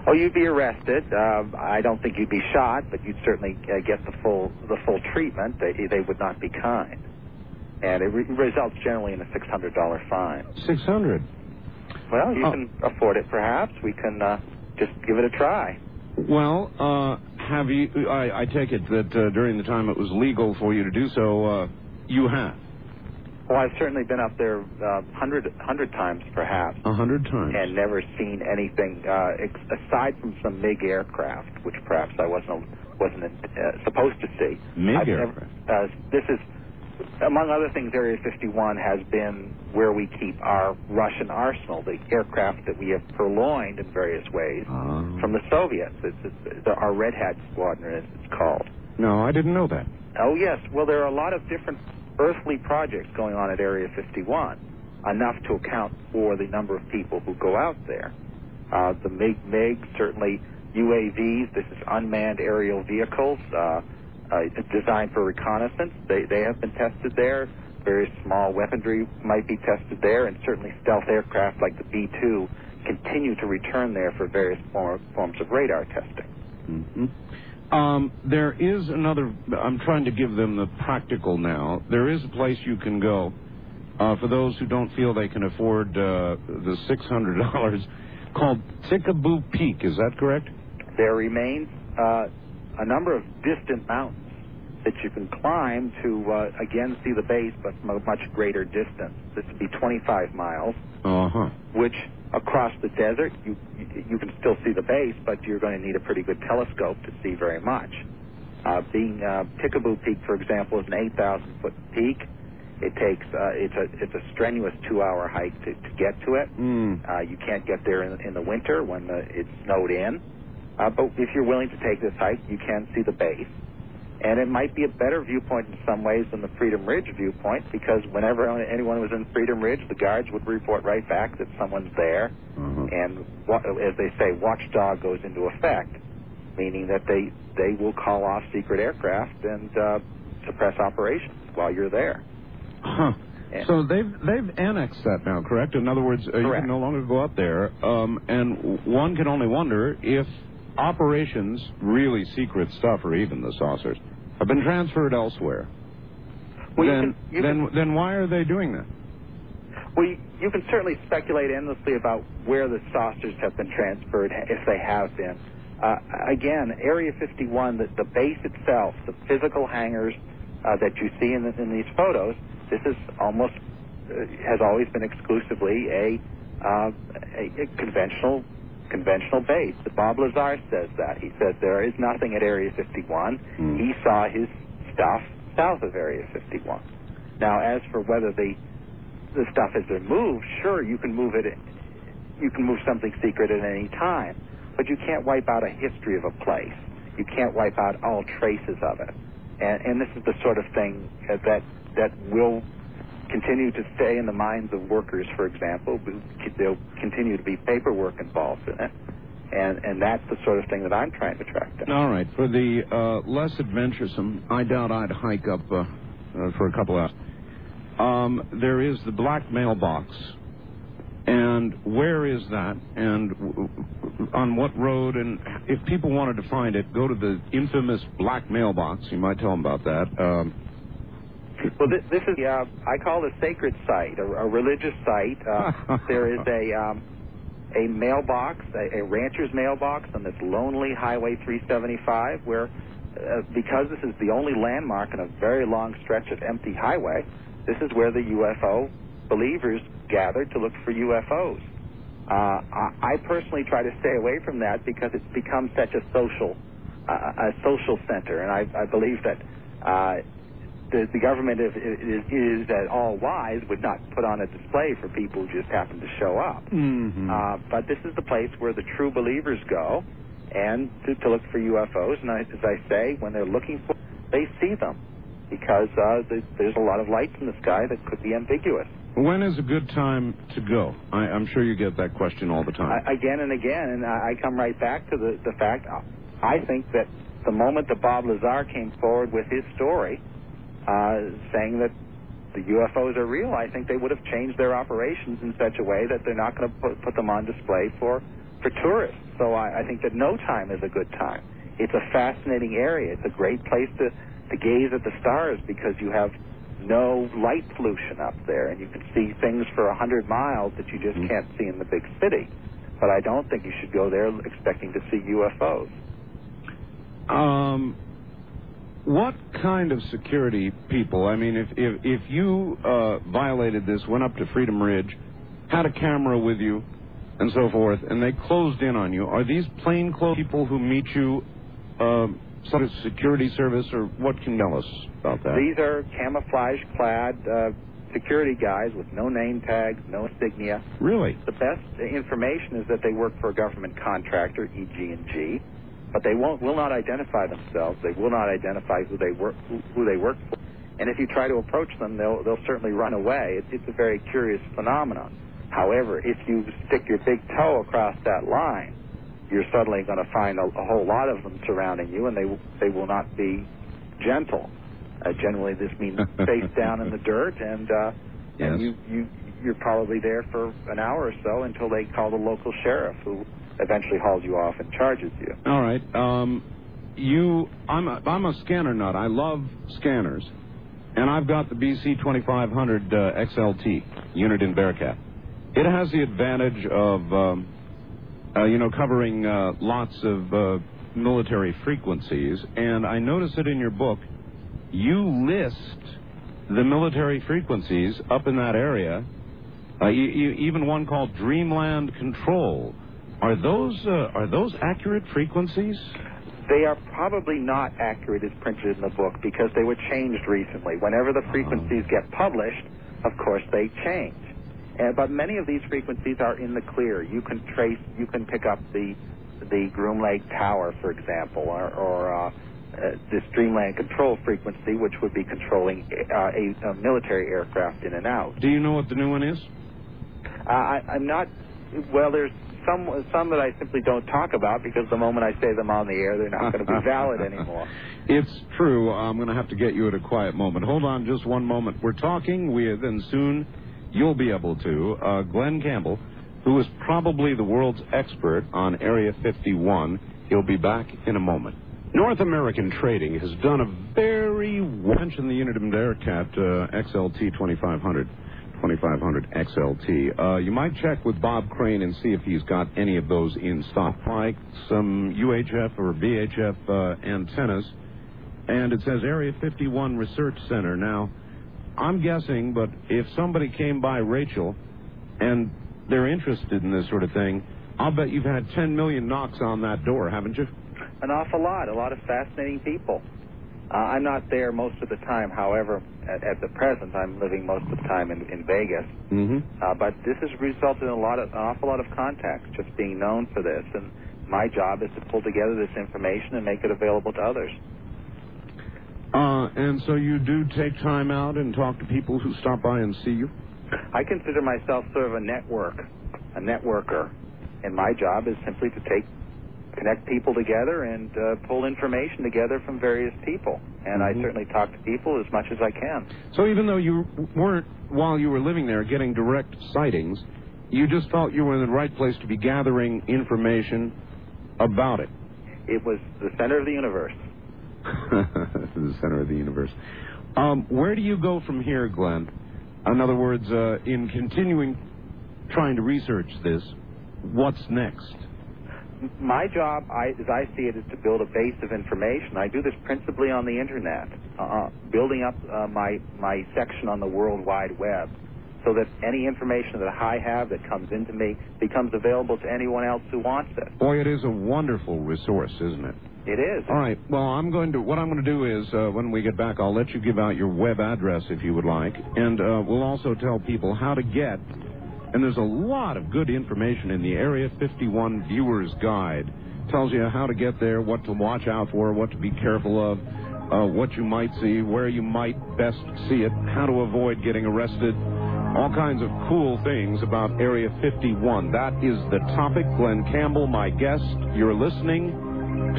Oh, you'd be arrested. Uh, I don't think you'd be shot, but you'd certainly uh, get the full the full treatment. They they would not be kind, and it re- results generally in a six hundred dollar fine. Six hundred. Well, you Oh. can afford it, perhaps. We can uh, just give it a try. Well, uh, have you? I, I take it that uh, during the time it was legal for you to do so, uh, you have Well, I've certainly been up there uh, hundred hundred times, perhaps. a hundred times. and never seen anything uh, ex- aside from some MiG aircraft, which perhaps I wasn't wasn't uh, supposed to see. MiG I've never- aircraft? uh, this is, among other things, Area 51 has been where we keep our Russian arsenal, the aircraft that we have purloined in various ways Ah. from the Soviets. It's, it's, the, our Red Hat Squadron, as it's called. no, I didn't know that. Oh, yes. Well, there are a lot of different earthly projects going on at Area 51, enough to account for the number of people who go out there. Uh, the MiG, MiG, certainly UAVs, this is unmanned aerial vehicles uh, designed for reconnaissance. They, they have been tested there. Various small weaponry might be tested there, and certainly stealth aircraft like the B-2 continue to return there for various form, forms of radar testing. hmm Um, there is another. I'm trying to give them the practical now. There is a place you can go uh, for those who don't feel they can afford uh, the six hundred dollars, called Tikaboo Peak. Is that correct? there remains uh, a number of distant mountains that you can climb to uh, again see the base, but from a much greater distance. This would be 25 miles, Uh huh. which across the desert you you can still see the base, but you're going to need a pretty good telescope to see very much. Uh, being uh, Tikaboo Peak, for example, is an 8,000 foot peak. It takes uh, it's a it's a strenuous two hour hike to, to get to it. Mm. Uh, you can't get there in, in the winter when the, it's snowed in. Uh, but if you're willing to take this hike, you can see the base. And it might be a better viewpoint in some ways than the Freedom Ridge viewpoint because whenever anyone was in Freedom Ridge, the guards would report right back that someone's there. Uh-huh. And as they say, watchdog goes into effect, meaning that they, they will call off secret aircraft and uh, suppress operations while you're there. Huh. So they've they've annexed that now, correct? In other words, uh, you can no longer go up there, um, and one can only wonder if operations, really secret stuff, or even the saucers, have been transferred elsewhere. Well, you then, can- you then, can- then why are they doing that? Well, you, you can certainly speculate endlessly about where the saucers have been transferred, if they have been. Uh, again, Area 51, the, the base itself, the physical hangars uh, that you see in, the, in these photos, this is almost uh, has always been exclusively a, uh, a, a conventional conventional base. Bob Lazar says that. He says there is nothing at Area 51. Hmm. He saw his stuff south of Area 51. Now, as for whether the the stuff has been moved, sure, you can move it. You can move something secret at any time, but you can't wipe out a history of a place. You can't wipe out all traces of it, and, and this is the sort of thing that that will continue to stay in the minds of workers. For example, there'll continue to be paperwork involved in it, and and that's the sort of thing that I'm trying to track down. All right. For the uh, less adventuresome, I doubt I'd hike up uh, uh, for a couple of hours. Um, there is the black mailbox. And where is that? And on what road? And if people wanted to find it, go to the infamous black mailbox. You might tell them about that. Um, Well, this, this is uh, I call it a sacred site, a, a religious site. Uh, there is a um, a mailbox, a, a rancher's mailbox on this lonely Highway 375, where uh, because this is the only landmark in a very long stretch of empty highway, this is where the UFO believers gather to look for UFOs. Uh, I, I personally try to stay away from that because it's become such a social uh, a social center, and I, I believe that. Uh, the, the government, if it is, is at all wise, would not put on a display for people who just happen to show up. mhm. Uh, but this is the place where the true believers go, and to, to look for UFOs. And I, as I say, when they're looking for, they see them because uh, there's, there's a lot of lights in the sky that could be ambiguous. when is a good time to go? I, I'm sure you get that question all the time. I, again and again, and I, I come right back to the the fact. I think that the moment that Bob Lazar came forward with his story, uh, saying that the UFOs are real, I think they would have changed their operations in such a way that they're not going to put, put them on display for, for tourists. So I, I think that no time is a good time. It's a fascinating area. It's a great place to, to gaze at the stars because you have no light pollution up there, and you can see things for a hundred miles that you just Mm. can't see in the big city. But I don't think you should go there expecting to see UFOs. Um, what kind of security people? I mean, if if if you uh, violated this, went up to Freedom Ridge, had a camera with you, and so forth, and they closed in on you, are these plainclothes people who meet you, uh, sort of security service, or what can you tell us about that? These are camouflage-clad uh, security guys with no name tags, no insignia. really? The best information is that they work for a government contractor, EG&G, but they won't will not identify themselves. They will not identify who they work who, who they work for. And if you try to approach them, they'll they'll certainly run away. It's, it's a very curious phenomenon. However, if you stick your big toe across that line, you're suddenly going to find a, a whole lot of them surrounding you, and they they will not be gentle. Uh, generally, this means face down in the dirt, and uh, Yes. and you you you're probably there for an hour or so until they call the local sheriff, who eventually hauls you off and charges you. All right. Um, you, I'm a, I'm a scanner nut. I love scanners, and I've got the BC 2500 uh, XLT unit in Bearcat. It has the advantage of, um, uh, you know, covering uh, lots of uh, military frequencies, and I notice it in your book. You list the military frequencies up in that area. Uh, you, you, even one called Dreamland Control. Are those uh, are those accurate frequencies? They are probably not accurate as printed in the book because they were changed recently. Whenever the frequencies get published, of course they change. Uh, but many of these frequencies are in the clear. You can trace, you can pick up the the Groom Lake Tower, for example, or, or uh, uh, this Dreamland Control frequency, which would be controlling uh, a, a military aircraft in and out. Do you know what the new one is? Uh, I, I'm not. Well, there's some some that I simply don't talk about because the moment I say them on the air, they're not going to be valid anymore. It's true. I'm going to have to get you at a quiet moment. Hold on just one moment. We're talking with, and soon you'll be able to, uh, Glenn Campbell, who is probably the world's expert on Area 51. He'll be back in a moment. North American Trading has done a very mention the unit of Bearcat uh, XLT 2500. 2500 XLT. Uh, you might check with Bob Crane and see if he's got any of those in stock, like some UHF or VHF uh, antennas. And it says Area 51 Research Center. Now, I'm guessing, but if somebody came by Rachel and they're interested in this sort of thing, I'll bet you've had 10 million knocks on that door, haven't you? An awful lot, a lot of fascinating people. Uh, I'm not there most of the time. However, at, at the present, I'm living most of the time in, in Vegas. Mm-hmm. Uh, but this has resulted in a lot of an awful lot of contacts, just being known for this. And my job is to pull together this information and make it available to others. Uh, and so you do take time out and talk to people who stop by and see you? I consider myself sort of a network, a networker, and my job is simply to take connect people together and uh, pull information together from various people. And Mhm. I certainly talk to people as much as I can. So even though you weren't, while you were living there, getting direct sightings, you just felt you were in the right place to be gathering information about it. It was the center of the universe. the center of the universe. Um, where do you go from here, Glenn? In other words, uh, in continuing trying to research this, what's next? My job, I, as I see it, is to build a base of information. I do this principally on the internet, uh, building up uh, my my section on the World Wide Web, so that any information that I have that comes into me becomes available to anyone else who wants it. Boy, it is a wonderful resource, isn't it? It is. All right. Well, I'm going to. What I'm going to do is, uh, when we get back, I'll let you give out your web address if you would like, and uh, we'll also tell people how to get. And there's a lot of good information in the Area 51 Viewer's Guide. Tells you how to get there, what to watch out for, what to be careful of, uh, what you might see, where you might best see it, how to avoid getting arrested, all kinds of cool things about Area 51. That is the topic. Glenn Campbell, my guest. You're listening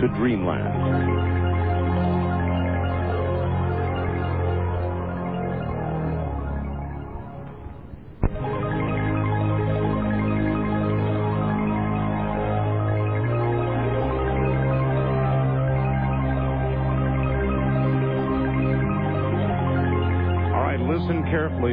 to dreamland.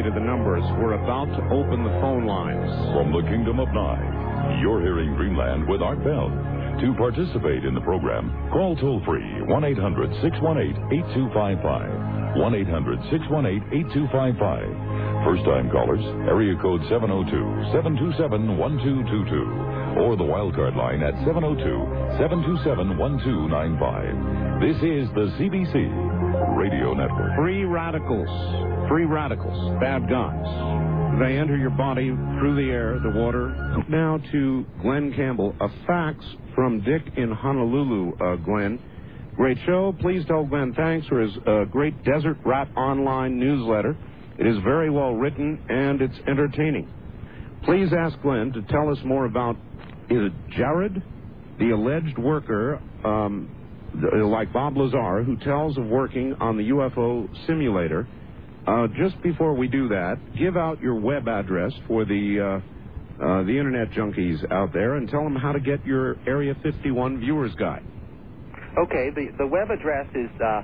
To the numbers. We're about to open the phone lines. From the Kingdom of Nye, you're hearing Dreamland with Art Bell. To participate in the program, call toll free 1 800 618 8255. 1 800 618 8255. First time callers, area code 702 727 1222. Or the wildcard line at 702 727 1295. This is the CBC Radio Network. Free radicals. Free radicals. Bad guys. They enter your body through the air, the water. Now to Glenn Campbell. A fax from Dick in Honolulu, uh, Glenn. Great show. Please tell Glenn thanks for his uh, great Desert Rat online newsletter. It is very well written and it's entertaining. Please ask Glenn to tell us more about is it Jarod, the alleged worker, um, like Bob Lazar, who tells of working on the UFO simulator. Uh, just before we do that, give out your web address for the uh, uh, the internet junkies out there and tell them how to get your Area 51 viewers guide. Okay, the the web address is uh,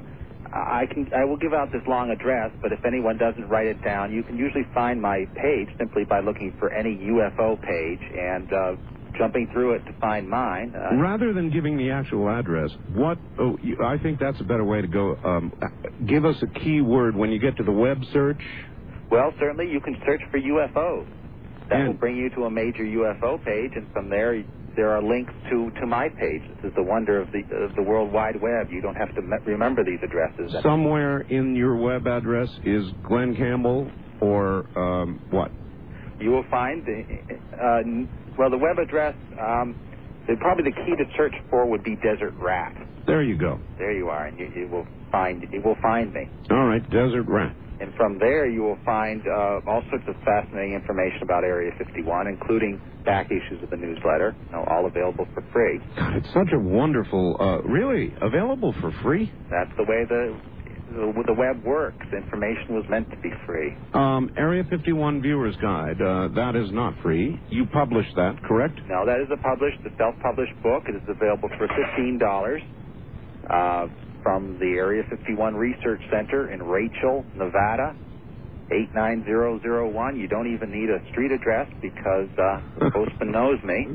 I can I will give out this long address, but if anyone doesn't write it down, you can usually find my page simply by looking for any UFO page and uh, jumping through it to find mine. Uh, Rather than giving the actual address, what oh, I think that's a better way to go. Um, give us a keyword when you get to the web search. well, certainly you can search for UFOs. That And- will bring you to a major UFO page, and from there there are links to, to my page. This is the wonder of the of the World Wide Web. You don't have to me- remember these addresses. Somewhere in your web address is Glenn Campbell or um, what? you will find the uh, well the web address. Um, the, probably the key to search for would be Desert Rat. There you go. There you are, and you, you will find you will find me. All right, Desert Rat. And from there, you will find uh, all sorts of fascinating information about Area 51, including back issues of the newsletter, you know, all available for free. God, it's such a wonderful, uh, really available for free. That's the way the, the the web works. Information was meant to be free. Um, Area 51 Viewers Guide. Uh, that is not free. You publish that, correct? No, that is a published, a self-published book. It is available for fifteen dollars uh, from the Area 51 Research Center in Rachel, Nevada. 89001. You don't even need a street address because uh, the postman knows me.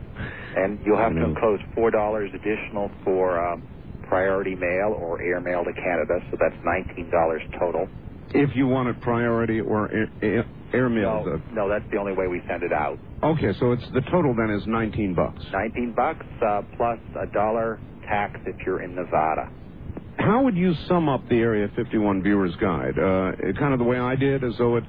And you'll have to enclose $4 additional for uh, priority mail or air mail to Canada, so that's $19 total. If you want it priority or air, air, airmail. No, no, that's the only way we send it out. Okay, so it's the total then is 19 bucks. 19 bucks uh, plus a dollar tax if you're in Nevada. How would you sum up the Area 51 Viewers Guide? Uh, kind of the way I did, as though it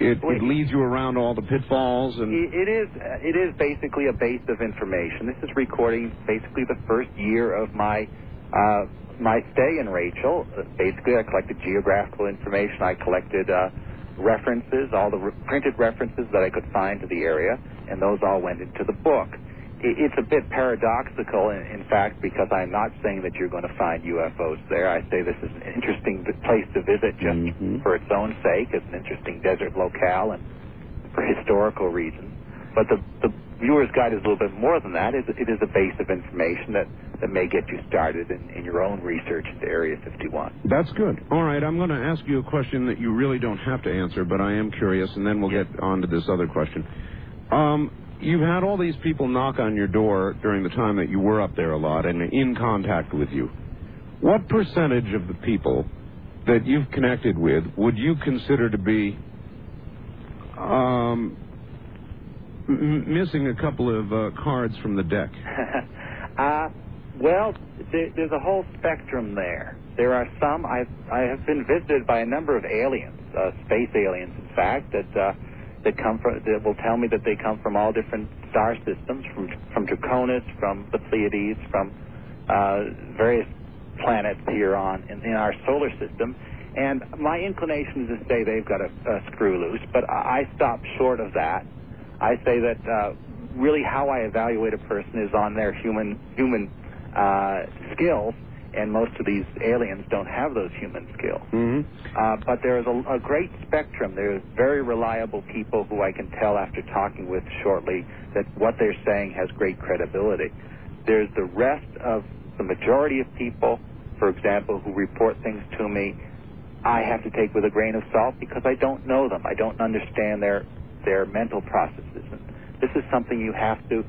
it, it leads you around all the pitfalls and. It it is it is basically a base of information. This is recording basically the first year of my uh, my stay in Rachel. Uh, Basically, I collected geographical information. I collected uh, references, all the re- printed references that I could find to the area, and those all went into the book. I- It's a bit paradoxical, in, in fact, because I'm not saying that you're going to find UFOs there. I say this is an interesting place to visit just Mhm. for its own sake. It's an interesting desert locale and for historical reasons. But the, the viewer's guide is a little bit more than that. It, it is a base of information that, that may get you started in, in your own research into Area 51. That's good. All right, I'm going to ask you a question that you really don't have to answer, but I am curious, and then we'll get on to this other question. Um, you've had all these people knock on your door during the time that you were up there a lot and in contact with you. What percentage of the people that you've connected with would you consider to be um, m- missing a couple of uh, cards from the deck? uh, well, there, there's a whole spectrum there. There are some. I've I have been visited by a number of aliens, uh, space aliens, in fact, that uh, that come from that will tell me that they come from all different star systems, from from Draconis, from the Pleiades, from uh, various planets here on in, in our solar system. And my inclination is to say they've got a, a screw loose, but I I stop short of that. I say that uh, really how I evaluate a person is on their human human uh, skills, and most of these aliens don't have those human skills. hmm Uh, but there is a, a great spectrum. There's very reliable people who I can tell after talking with shortly that what they're saying has great credibility. There's the rest of the majority of people, for example, who report things to me. I have to take with a grain of salt because I don't know them. I don't understand their their mental processes. And this is something you have to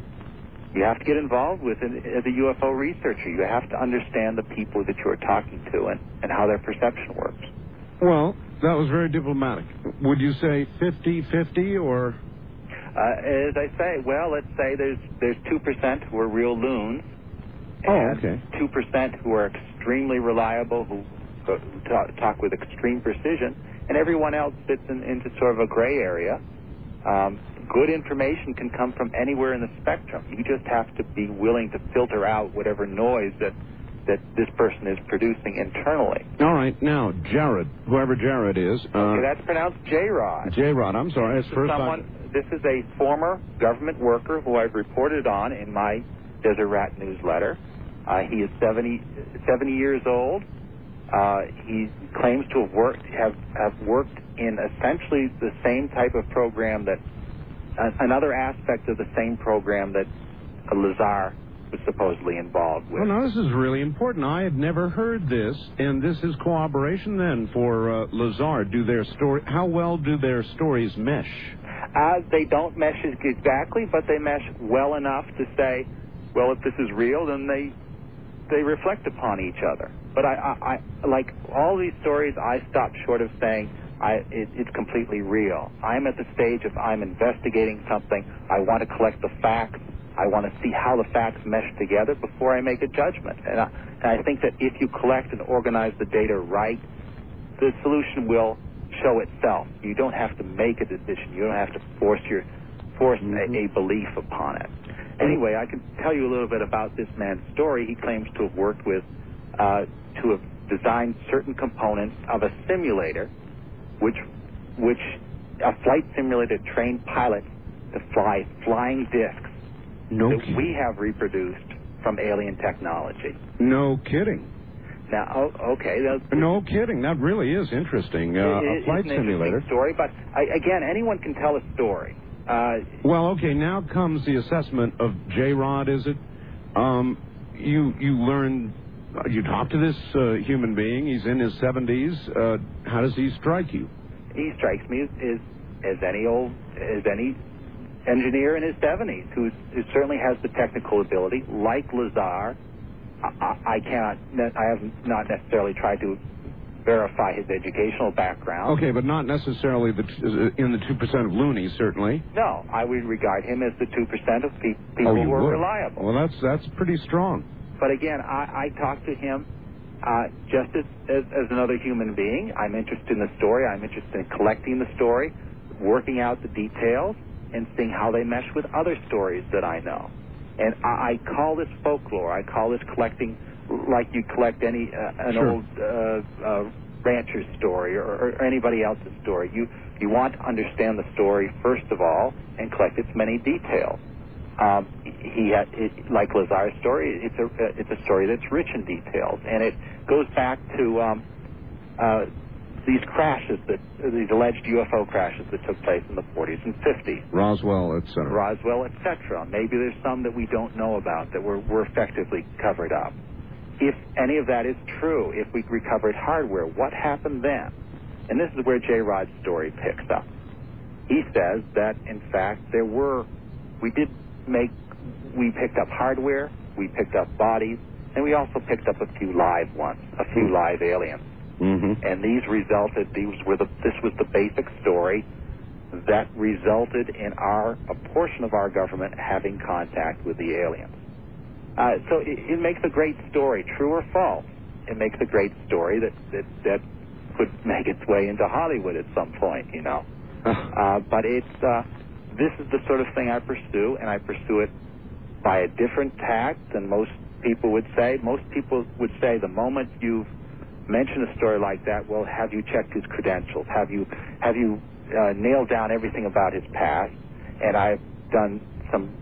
you have to get involved with in, as a UFO researcher. You have to understand the people that you're talking to and, and how their perception works. Well, that was very diplomatic. Would you say 50-50 or... Uh, as I say, well, let's say there's there's two percent who are real loons, Oh, and okay. two percent who are extremely reliable, who, who talk, talk with extreme precision, and everyone else fits in, into sort of a gray area. Um, good information can come from anywhere in the spectrum. You just have to be willing to filter out whatever noise that that this person is producing internally. All right, now, Jarod, whoever Jarod is... Uh, okay, that's pronounced J-Rod. J-Rod, I'm sorry, it's This is first someone, time... this is a former government worker who I've reported on in my Desert Rat newsletter. Uh, he is 70, 70 years old. Uh, he claims to have worked have, have worked in essentially the same type of program that uh, another aspect of the same program that Lazar was supposedly involved with. Well, now, this is really important. I had never heard this, and this is cooperation then for uh, Lazar. Do their story... How well do their stories mesh? Uh, they don't mesh exactly, but they mesh well enough to say, well, if this is real, then they they reflect upon each other. But I, I, I like all these stories, I stop short of saying I, it, it's completely real. I'm at the stage of I'm investigating something. I want to collect the facts. I want to see how the facts mesh together before I make a judgment. And I, and I think that if you collect and organize the data right, the solution will show itself. You don't have to make a decision. You don't have to force your force a, a belief upon it. Anyway, I can tell you a little bit about this man's story. He claims to have worked with, uh, to have designed certain components of a simulator, which, which a flight simulator trained pilots to fly flying discs No that kidding. we have reproduced from alien technology. No kidding. Now, oh, okay, No kidding. That really is interesting. Uh, it- a flight simulator. story, but I, again, anyone can tell a story. Uh, Well, okay. Now comes the assessment of J. Rod. Is it? Um, you you learn. Uh, You talk to this uh, human being. He's in his seventies. Uh, how does he strike you? he strikes me as, as as any old as any engineer in his 70s who's, who certainly has the technical ability. Like Lazar, I, I, I cannot. I have not necessarily tried to verify his educational background. Okay, but not necessarily the t- uh, in the two percent of loonies. Certainly. No, I would regard him as the two percent of pe- people oh, who are would. reliable. Well, that's that's pretty strong. But again, I, I talk to him uh, just as, as, as another human being. I'm interested in the story. I'm interested in collecting the story, working out the details, and seeing how they mesh with other stories that I know. And I, I call this folklore. I call this collecting like you collect any uh, an Sure. old uh, uh, rancher's story or, or anybody else's story. You you want to understand the story first of all and collect its many details. Um, he had, it, like Lazar's story, it's a it's a story that's rich in details, and it goes back to um, uh, these crashes that these alleged UFO crashes that took place in the 40s and 50s, Roswell, etc. Roswell, etc. Maybe there's some that we don't know about that were were effectively covered up. If any of that is true, if we recovered hardware, what happened then? And this is where J. Rod's story picks up. He says that in fact there were, we did make, we picked up hardware, we picked up bodies, and we also picked up a few live ones, a few live aliens. Mm-hmm. And these resulted, these were the, this was the basic story that resulted in our, a portion of our government having contact with the aliens. Uh, so it, it makes a great story, true or false. It makes a great story that, that, that could make its way into Hollywood at some point, you know. Uh, but it's uh, this is the sort of thing I pursue, and I pursue it by a different tact than most people would say. Most people would say the moment you've mentioned a story like that, well, have you checked his credentials? Have you have you uh, nailed down everything about his past? And I've done some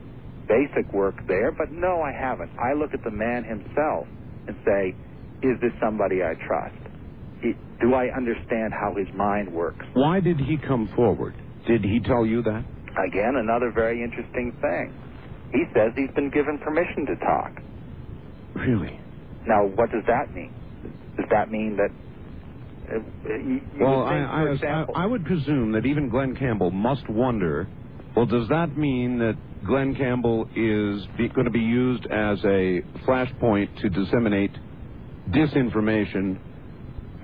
basic work there, but no, I haven't. I look at the man himself and say, is this somebody I trust? Do I understand how his mind works? Why did he come forward? Did he tell you that? Again, another very interesting thing. He says he's been given permission to talk. Really? Now, what does that mean? Does that mean that? Uh, you, you well, think, I, I, example, I, I would presume that even Glenn Campbell must wonder. Well, does that mean that Glenn Campbell is be, going to be used as a flashpoint to disseminate disinformation,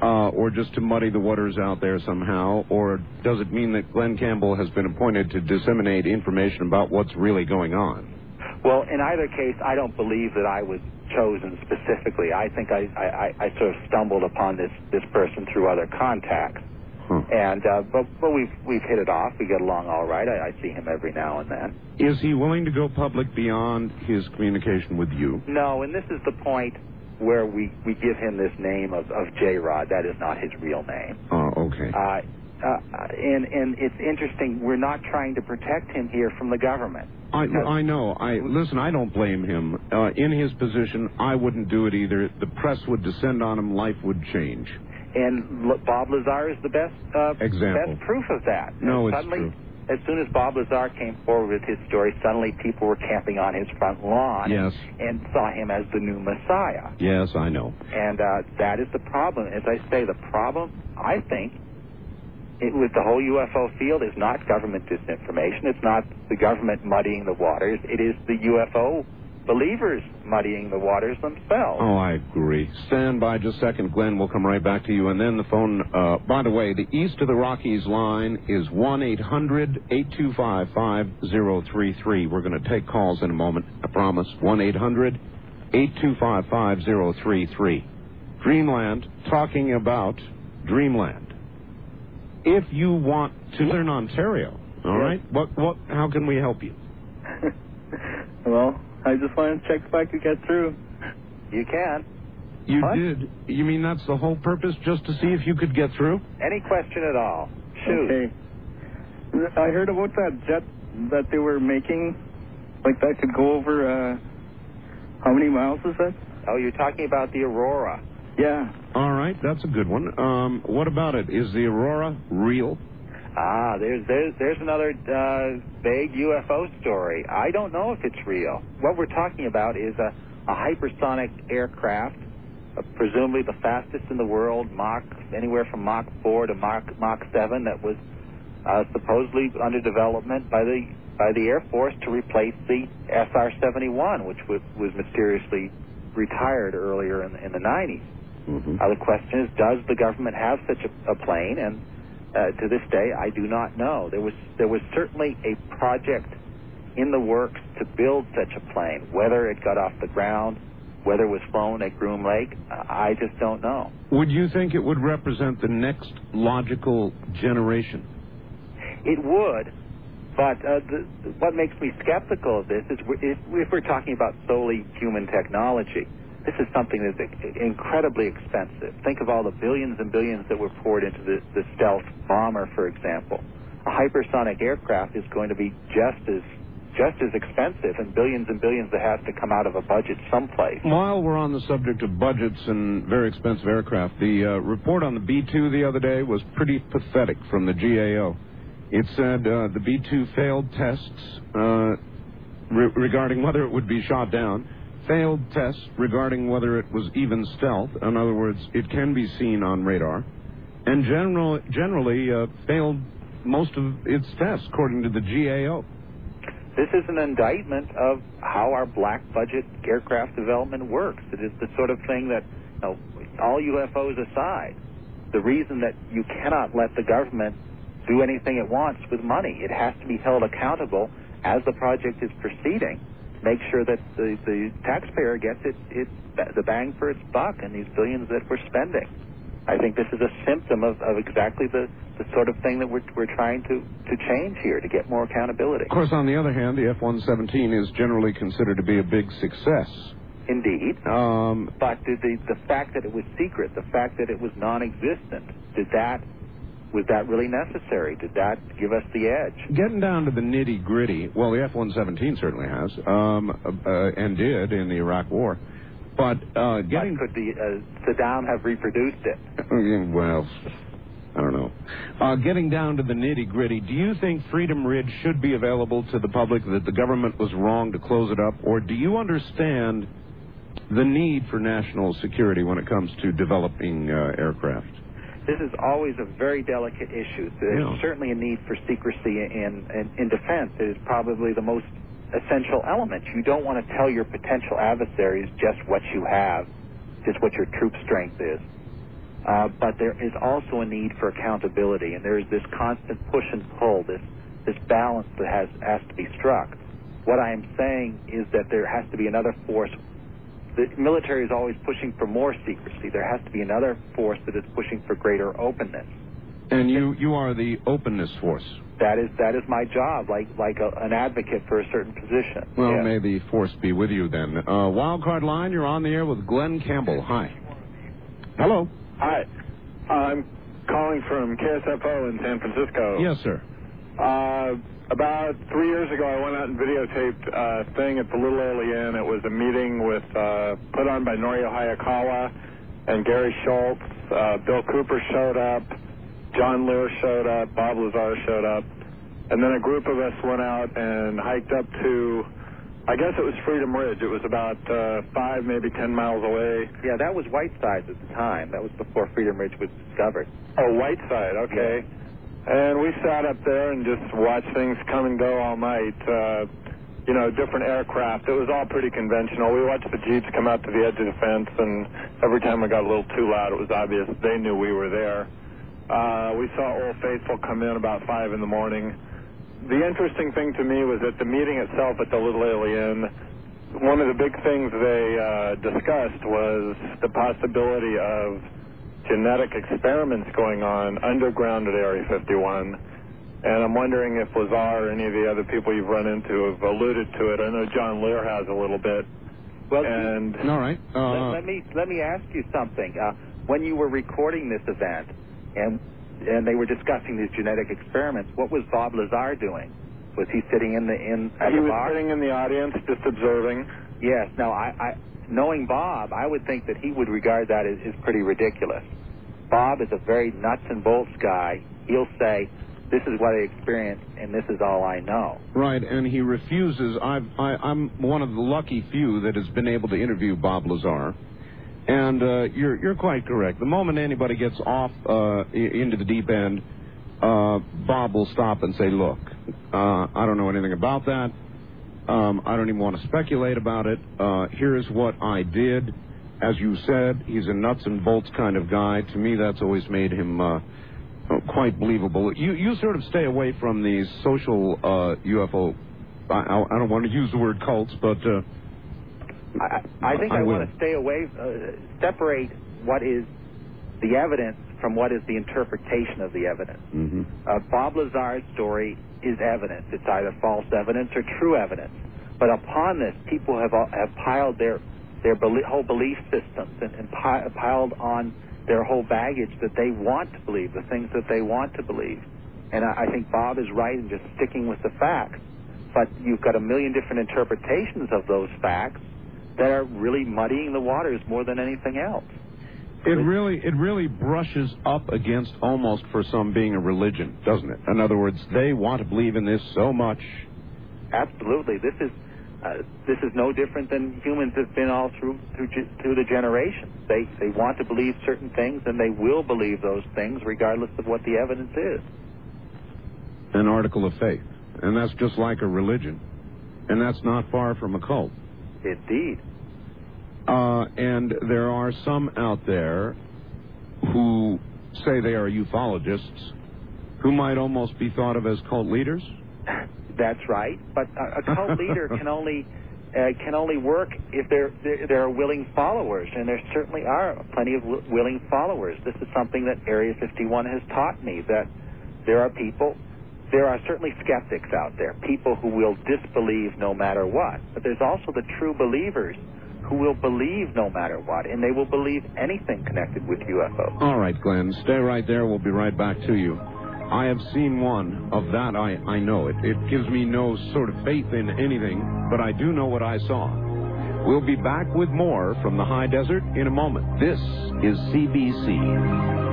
uh, or just to muddy the waters out there somehow? Or does it mean that Glenn Campbell has been appointed to disseminate information about what's really going on? Well, in either case, I don't believe that I was chosen specifically. I think I, I, I sort of stumbled upon this, this person through other contacts. And uh, but but we've we've hit it off. We get along all right. I, I see him every now and then. Is he willing to go public beyond his communication with you? No, and this is the point where we we give him this name of of J Rod. That is not his real name. Oh, okay. Uh, uh, and and it's interesting. We're not trying to protect him here from the government. I, I know. I listen. I don't blame him. Uh, in his position, I wouldn't do it either. The press would descend on him. Life would change. And L- Bob Lazar is the best uh, Example. best proof of that. No, it's suddenly, true. As soon as Bob Lazar came forward with his story, suddenly people were camping on his front lawn Yes. and saw him as the new Messiah. Yes, I know. And uh, that is the problem. As I say, the problem, I think, it, with the whole UFO field is not government disinformation. It's not the government muddying the waters. It is the UFO believers muddying the waters themselves. Oh, I agree. Stand by just a second, Glenn. We'll come right back to you. And then the phone, uh, by the way, the East of the Rockies line is 1 800 825 5033. We're going to take calls in a moment, I promise. 1 800 825 5033. Dreamland, talking about Dreamland. If you want to learn Ontario, all right, what, what, how can we help you? well, I just wanted to check if I could get through. You can. You What? did. You mean that's the whole purpose, just to see if you could get through? Any question at all? Shoot. Okay. I heard about that jet that they were making, like that could go over. uh How many miles is that? Oh, you're talking about the Aurora. Yeah. All right, that's a good one. Um, what about it? Is the Aurora real? Ah, there's there's there's another uh, vague UFO story. I don't know if it's real. What we're talking about is a, a hypersonic aircraft, uh, presumably the fastest in the world, Mach anywhere from Mach 4 to Mach Mach 7, that was uh, supposedly under development by the by the Air Force to replace the SR-71, which was, was mysteriously retired earlier in, in the 90s. Mm-hmm. Now the question is, does the government have such a, a plane? And uh, to this day, I do not know. There was there was certainly a project in the works to build such a plane. Whether it got off the ground, whether it was flown at Groom Lake, I just don't know. Would you think it would represent the next logical generation? It would, but uh, the, what makes me skeptical of this is if, if we're talking about solely human technology, this is something that's incredibly expensive. Think of all the billions and billions that were poured into the, the stealth bomber, for example. A hypersonic aircraft is going to be just as just as expensive, and billions and billions that has to come out of a budget someplace. While we're on the subject of budgets and very expensive aircraft, the uh, report on the B-2 the other day was pretty pathetic from the GAO. It said uh, the B-2 failed tests uh, re- regarding whether it would be shot down, failed tests regarding whether it was even stealth. In other words, it can be seen on radar, and general, generally uh, failed most of its tests, according to the GAO. This is an indictment of how our black budget aircraft development works. It is the sort of thing that, you know, all UFOs aside, the reason that you cannot let the government do anything it wants with money. It has to be held accountable as the project is proceeding. Make sure that the, the taxpayer gets it, it the bang for its buck and these billions that we're spending. I think this is a symptom of, of exactly the, the sort of thing that we're, we're trying to, to change here to get more accountability. Of course, on the other hand, the F-117 is generally considered to be a big success. Indeed. Um, But did the, the fact that it was secret, the fact that it was non existent, did that was that really necessary? Did that give us the edge? Getting down to the nitty gritty, well, the F 117 certainly has, um, uh, and did in the Iraq War. But uh, getting. But could the uh, Saddam have reproduced it? Well, I don't know. Uh, getting down to the nitty gritty, do you think Freedom Ridge should be available to the public, that the government was wrong to close it up, or do you understand the need for national security when it comes to developing uh, aircraft? This is always a very delicate issue. There's Yeah. certainly a need for secrecy in, in, in defense. It is probably the most essential element. You don't want to tell your potential adversaries just what you have, just what your troop strength is. Uh, but there is also a need for accountability, and there is this constant push and pull, this this balance that has has to be struck. What I am saying is that there has to be another force. The military is always pushing for more secrecy. There has to be another force that is pushing for greater openness. And you, you are the openness force. That is that is my job, like like a, an advocate for a certain position. Well, Yeah. may the force be with you then. Uh, Wildcard line, you're on the air with Glenn Campbell. Hi. Hello. Hi. I'm calling from KSFO in San Francisco. Yes, sir. Uh, about three years ago, I went out and videotaped a thing at the Little A'Le'Inn. It was a meeting with uh, put on by Norio Hayakawa and Gary Schultz. Uh, Bill Cooper showed up. John Lear showed up. Bob Lazar showed up. And then a group of us went out and hiked up to, I guess it was Freedom Ridge. It was about uh, five, maybe ten miles away. yeah, that was Whitesides at the time. That was before Freedom Ridge was discovered. Oh, Whiteside, okay. And we sat up there and just watched things come and go all night. Uh, you know, different aircraft. It was all pretty conventional. We watched the Jeeps come out to the edge of the fence, and every time it got a little too loud, it was obvious they knew we were there. Uh, we saw Old Faithful come in about 5 in the morning. The interesting thing to me was at the meeting itself at the Little A'Le'Inn, one of the big things they uh, discussed was the possibility of genetic experiments going on underground at Area 51. And I'm wondering if Lazar or any of the other people you've run into have alluded to it. I know John Lear has a little bit. Well, And All right. let, Uh, let me let me ask you something. Uh, when you were recording this event, and and they were discussing these genetic experiments, what was Bob Lazar doing? Was he sitting in the in at he the was bar? sitting in the audience just observing. Yes. Now, I, I knowing Bob, I would think that he would regard that as, as pretty ridiculous. Bob is a very nuts and bolts guy. He'll say, "This is what I experienced, and this is all I know." right, and he refuses. I've, I, I'm one of the lucky few that has been able to interview Bob Lazar. And uh, you're, you're quite correct. The moment anybody gets off uh, into the deep end, uh, Bob will stop and say, look, uh, I don't know anything about that. Um, I don't even want to speculate about it. Uh, here's what I did. As you said, he's a nuts and bolts kind of guy. To me, that's always made him uh, quite believable. You you sort of stay away from these social uh, UFO. I, I don't want to use the word cults, but uh, I, I think I I, want to stay away, uh, separate what is the evidence from what is the interpretation of the evidence. mhm. Uh, Bob Lazar's story is evidence. It's either false evidence or true evidence. But upon this, people have uh, have piled their their belie- whole belief systems and, and pi- piled on their whole baggage that they want to believe, the things that they want to believe. And I, I think Bob is right in just sticking with the facts. But you've got a million different interpretations of those facts that are really muddying the waters more than anything else. It really, it really brushes up against almost for some being a religion, doesn't it? In other words, they want to believe in this so much. Absolutely. This is uh, this is no different than humans have been all through through, through the generations. They they want to believe certain things, and they will believe those things regardless of what the evidence is. An article of faith, and that's just like a religion, and that's not far from a cult. Indeed. Uh, and there are some out there who say they are ufologists, who might almost be thought of as cult leaders. That's right. But a, a cult leader can only uh, can only work if there, there there are willing followers, and there certainly are plenty of w- willing followers. This is something that Area 51 has taught me that there are people. There are certainly skeptics out there, people who will disbelieve no matter what. But there's also the true believers who will believe no matter what, and they will believe anything connected with UFOs. All right, Glenn, stay right there. We'll be right back to you. I have seen one. Of that, I, I know it. It gives me no sort of faith in anything, but I do know what I saw. We'll be back with more from the high desert in a moment. This is CBC.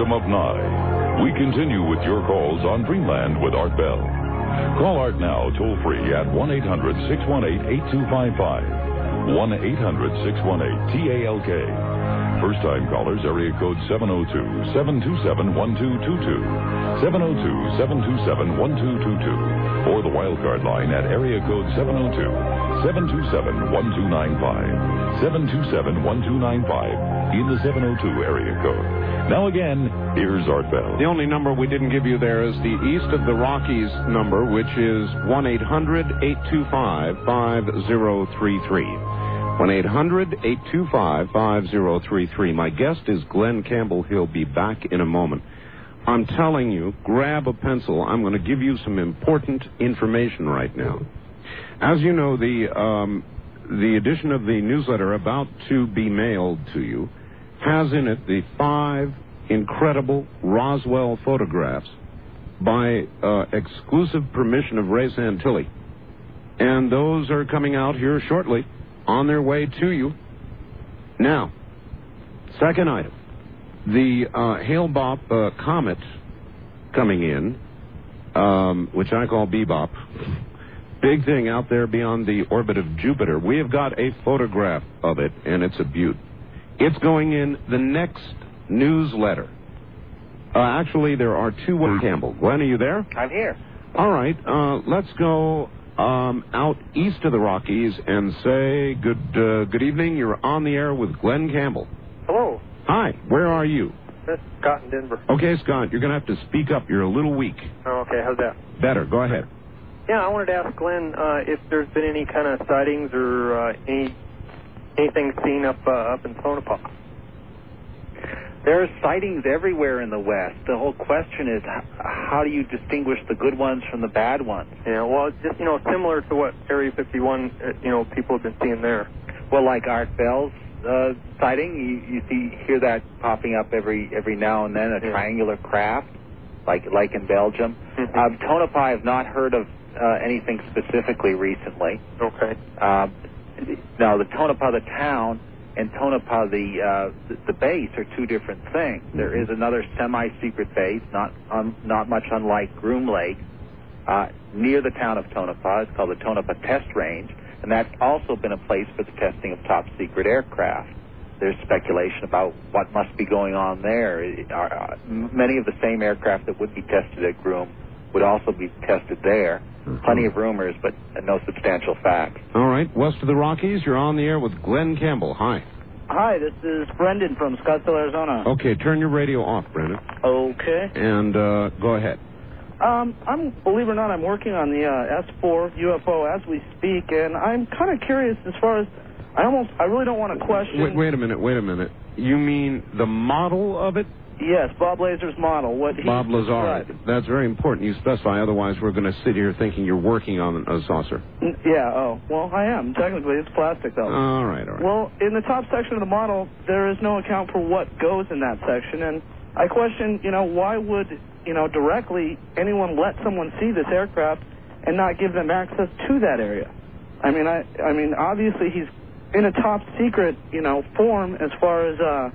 Kingdom of Nye, we continue with your calls on Dreamland with Art Bell. Call Art now toll free at 1 800 618 8255. 1 800 618 TALK. First time callers, area code 702 727 1222. 702 727 1222. Or the wildcard line at area code 702 727 1295. 727 1295 in the 702 area code. Now again, here's Art Bell. The only number we didn't give you there is the East of the Rockies number, which is 1 800 825 5033. 1 800 825 5033. My guest is Glenn Campbell. He'll be back in a moment. I'm telling you, grab a pencil. I'm going to give you some important information right now. As you know, the um, the edition of the newsletter about to be mailed to you has in it the five incredible Roswell photographs by uh, exclusive permission of Ray Santilli. And those are coming out here shortly on their way to you. Now, second item the uh, Hale Bopp uh, comet coming in, um, which I call Bebop. Big thing out there beyond the orbit of Jupiter. We have got a photograph of it, and it's a beaut. It's going in the next newsletter. Uh, actually, there are two. Campbell, Glenn, are you there? I'm here. All right. Uh, let's go um, out east of the Rockies and say good uh, good evening. You're on the air with Glenn Campbell. Hello, Hi. Where are you? this is Scott in Denver. Okay, Scott. You're going to have to speak up. You're a little weak. Oh, okay, how's that? Better. Go ahead. Yeah, I wanted to ask Glenn uh, if there's been any kind of sightings or uh, any anything seen up uh, up in Tonopah. There are sightings everywhere in the West. The whole question is how do you distinguish the good ones from the bad ones? Yeah, well, it's just you know similar to what Area 51, uh, you know, people have been seeing there. Well, like Art Bell's uh, sighting, you, you see hear that popping up every every now and then, a Yeah. triangular craft, like like in Belgium. Mhm. Um, Tonopah, I've not heard of uh, anything specifically recently. Okay. Um, now, the Tonopah, the town, and Tonopah, the, uh, the base, are two different things. There is another semi-secret base, not un, not much unlike Groom Lake, uh, near the town of Tonopah. It's called the Tonopah Test Range, and that's also been a place for the testing of top-secret aircraft. There's speculation about what must be going on there. Uh, many of the same aircraft that would be tested at Groom would also be tested there. Plenty of rumors, but no substantial facts. All right. West of the Rockies, you're on the air with Glenn Campbell. Hi. Hi, this is Brendan from Scottsdale, Arizona. Okay, turn your radio off, Brendan, Okay. and uh, go ahead. Um, I'm believe it or not, I'm working on the uh, S4 UFO as we speak, and I'm kind of curious as far as I almost I really don't want to question. Wait, wait a minute. Wait a minute. You mean the model of it? Yes, Bob Lazar's model. What Bob Lazar. described. That's very important. You specify, otherwise we're going to sit here thinking you're working on a saucer. N- Yeah. Oh, well, I am technically. It's plastic though. All right, all right. Well, in the top section of the model, there is no account for what goes in that section, and I question, you know, why would, you know, directly anyone let someone see this aircraft and not give them access to that area? I mean, I, I mean, obviously he's in a top secret, you know, form as far as uh,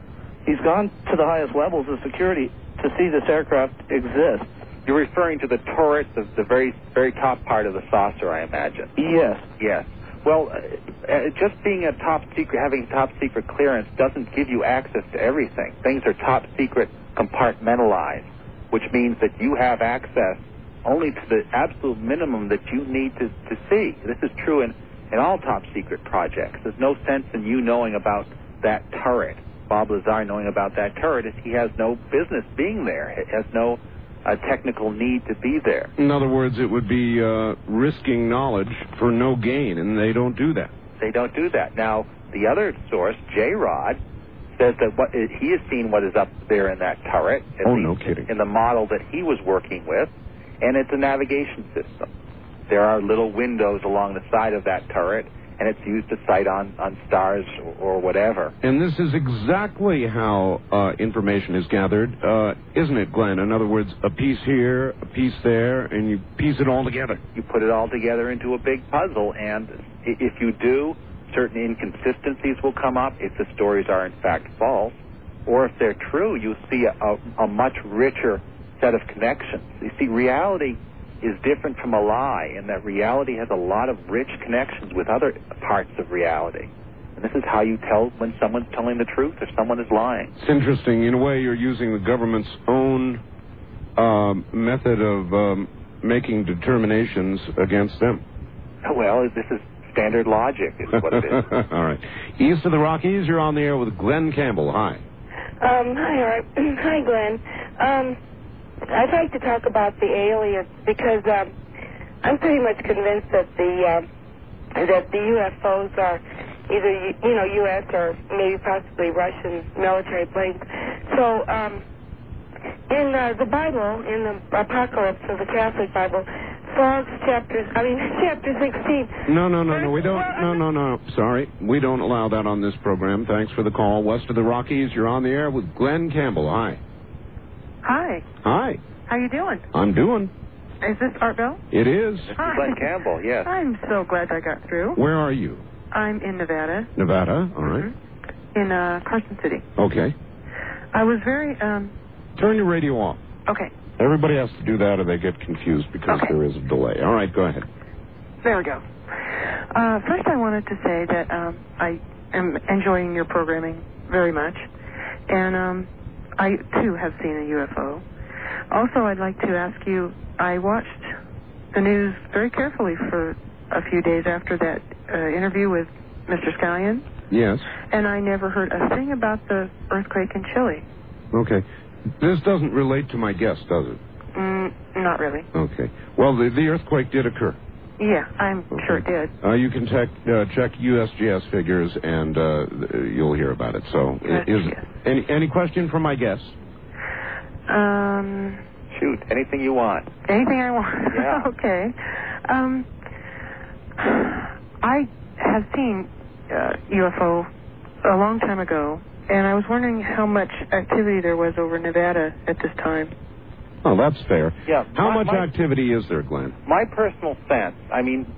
he's gone to the highest levels of security to see this aircraft exist. You're referring to the turret, the, the very very top part of the saucer, I imagine. Yes. Yes. Well, uh, uh, just being a top secret, having top secret clearance doesn't give you access to everything. Things are top secret compartmentalized, which means that you have access only to the absolute minimum that you need to, to see. This is true in, in all top secret projects. There's no sense in you knowing about that turret. Bob Lazar knowing about that turret is he has no business being there. He has no uh, technical need to be there. In other words, it would be uh, risking knowledge for no gain, and they don't do that. They don't do that. Now, The other source, J. Rod, says that what he has seen what is up there in that turret. Oh, no kidding. In the model that he was working with, and it's a navigation system. There are little windows along the side of that turret, and it's used to sight on, on stars or, or whatever. And this is exactly how uh, information is gathered, uh, isn't it, Glenn? In other words, a piece here, a piece there, and you piece it all together. You put it all together into a big puzzle, and if you do, certain inconsistencies will come up if the stories are in fact false, or if they're true, you see a, a, a much richer set of connections. You see, reality is different from a lie in that reality has a lot of rich connections with other parts of reality. And this is how you tell when someone's telling the truth or someone is lying. It's interesting. In a way, you're using the government's own um, method of um, making determinations against them. Well, this is standard logic, is what it is. all right. East of the Rockies, you're on the air with Glenn Campbell. Hi. Um, hi, Art. hi, Glenn. Um, I'd like to talk about the aliens because um, I'm pretty much convinced that the um, that the UFOs are either you know U.S. or maybe possibly Russian military planes. So um, in uh, the Bible, in the Apocalypse of the Catholic Bible, Psalms chapter I mean chapter 16. No, no, no, no. We don't. No, no, no. Sorry. We don't allow that on this program. Thanks for the call. West of the Rockies, you're on the air with Glenn Campbell. Hi. Hi. Hi. How you doing? I'm doing. Is this Art Bell? It is. Hi. Glenn Campbell, yes. I'm so glad I got through. Where are you? I'm in Nevada, Nevada. All right. in uh, Carson City. Okay. I was very um. Turn your radio off. Okay. Everybody has to do that, or they get confused because Okay. there is a delay. All right. Go ahead. There we go. Uh, first, I wanted to say that um, I am enjoying your programming very much, and um, I too have seen a UFO. Also, I'd like to ask you. I watched the news very carefully for a few days after that uh, interview with Mr. Scallion, Yes. and I never heard a thing about the earthquake in Chile. Okay. This doesn't relate to my guess, does it? Mm, not really. Okay. Well, the, the earthquake did occur. Yeah, I'm sure it did. Uh, you can check uh, check USGS figures, and uh, you'll hear about it. So, i- is any any question from my guest? Um, Shoot, anything you want. anything I want. Yeah. okay. Um, I have seen uh, UFO a long time ago, and I was wondering how much activity there was over Nevada at this time. Oh, that's fair. Yeah. How my- much my- activity is there, Glenn? my personal sense, I mean,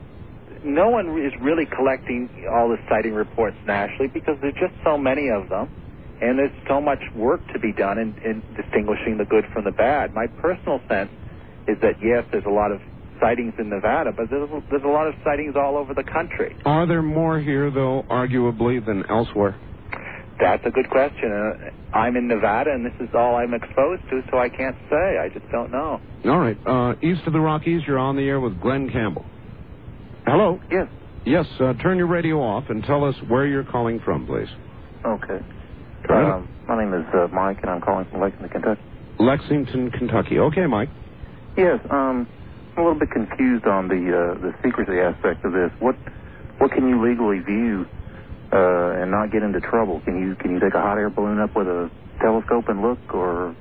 no one is really collecting all the sighting reports nationally because there's just so many of them, and there's so much work to be done in, in distinguishing the good from the bad. My personal sense is that yes, there's a lot of sightings in Nevada, but there's, there's a lot of sightings all over the country. Are there more here, though, arguably, than elsewhere? That's a good question. Uh, I'm in Nevada, and this is all I'm exposed to, so I can't say. I just don't know. All right. Uh, east of the Rockies, you're on the air with Glenn Campbell. Hello? Yes. Yes, uh, turn your radio off and tell us where you're calling from, please. Okay. Try. Um, my name is uh, Mike, and I'm calling from Lexington, Kentucky. Lexington, Kentucky. Okay, Mike. Yes, um, I'm a little bit confused on the uh, the secrecy aspect of this. What what can you legally view uh, and not get into trouble? Can you can you take a hot air balloon up with a telescope and look, or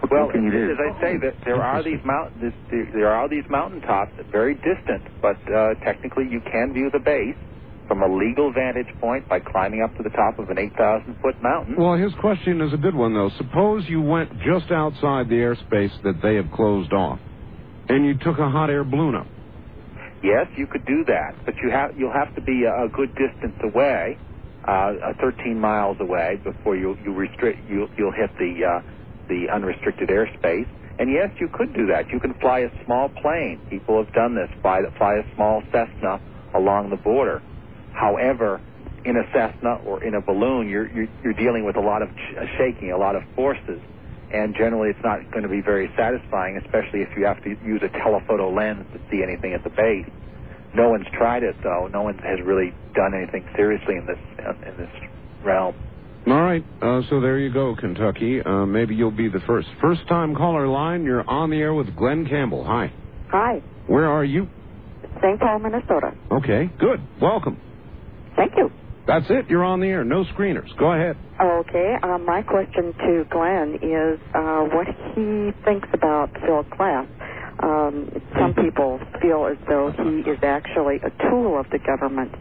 what, Well, what can you do? as I say, that there are these mount this, there are these mountaintops that very distant, but uh, technically you can view the base from a legal vantage point by climbing up to the top of an 8,000 foot mountain. Well, his question is a good one, though. Suppose you went just outside the airspace that they have closed off, and you took a hot air balloon up. Yes, you could do that, but you have you'll have to be a, a good distance away, uh, uh, 13 miles away before you you restrict you you'll hit the uh, the unrestricted airspace. And yes, you could do that. You can fly a small plane. People have done this. Fly fly a small Cessna along the border. However, in a Cessna or in a balloon, you're you're, you're dealing with a lot of shaking, a lot of forces, and generally it's not going to be very satisfying, especially if you have to use a telephoto lens to see anything at the base. No one's tried it though. No one has really done anything seriously in this in this realm. All right. Uh, so there you go, Kentucky. Uh, maybe you'll be the first. First time caller line, you're on the air with Glenn Campbell. Hi. Hi, Where are you? St. Paul, Minnesota. Okay, good. Welcome. Thank you. That's it. You're on the air. No screeners. Go ahead. Okay. Uh, my question to Glenn is uh, what he thinks about Phil Klass. Um, some people feel as though he is actually a tool of the government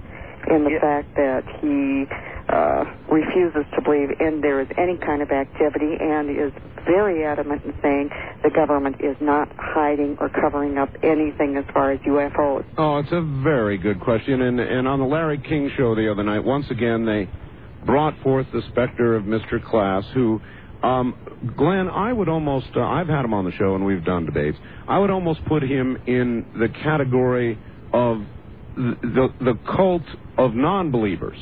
in the fact that he uh, refuses to believe in there is any kind of activity and is very adamant in saying the government is not hiding or covering up anything as far as UFOs. Oh, it's a very good question. And, and on the Larry King show the other night, once again, they brought forth the specter of Mr. Klass, who, um, Glenn, I would almost, uh, I've had him on the show and we've done debates. I would almost put him in the category of the, the, the cult of non believers.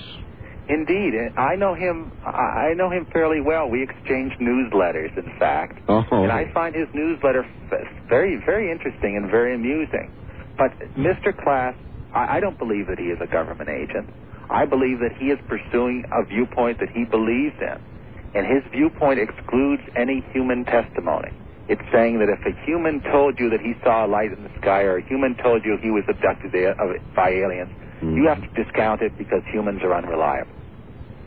Indeed, I know him. I know him fairly well. We exchange newsletters, in fact, Oh. and I find his newsletter very, very interesting and very amusing. But Mr. Klass, I, I don't believe that he is a government agent. I believe that he is pursuing a viewpoint that he believes in, and his viewpoint excludes any human testimony. It's saying that if a human told you that he saw a light in the sky, or a human told you he was abducted by aliens, you have to discount it because humans are unreliable.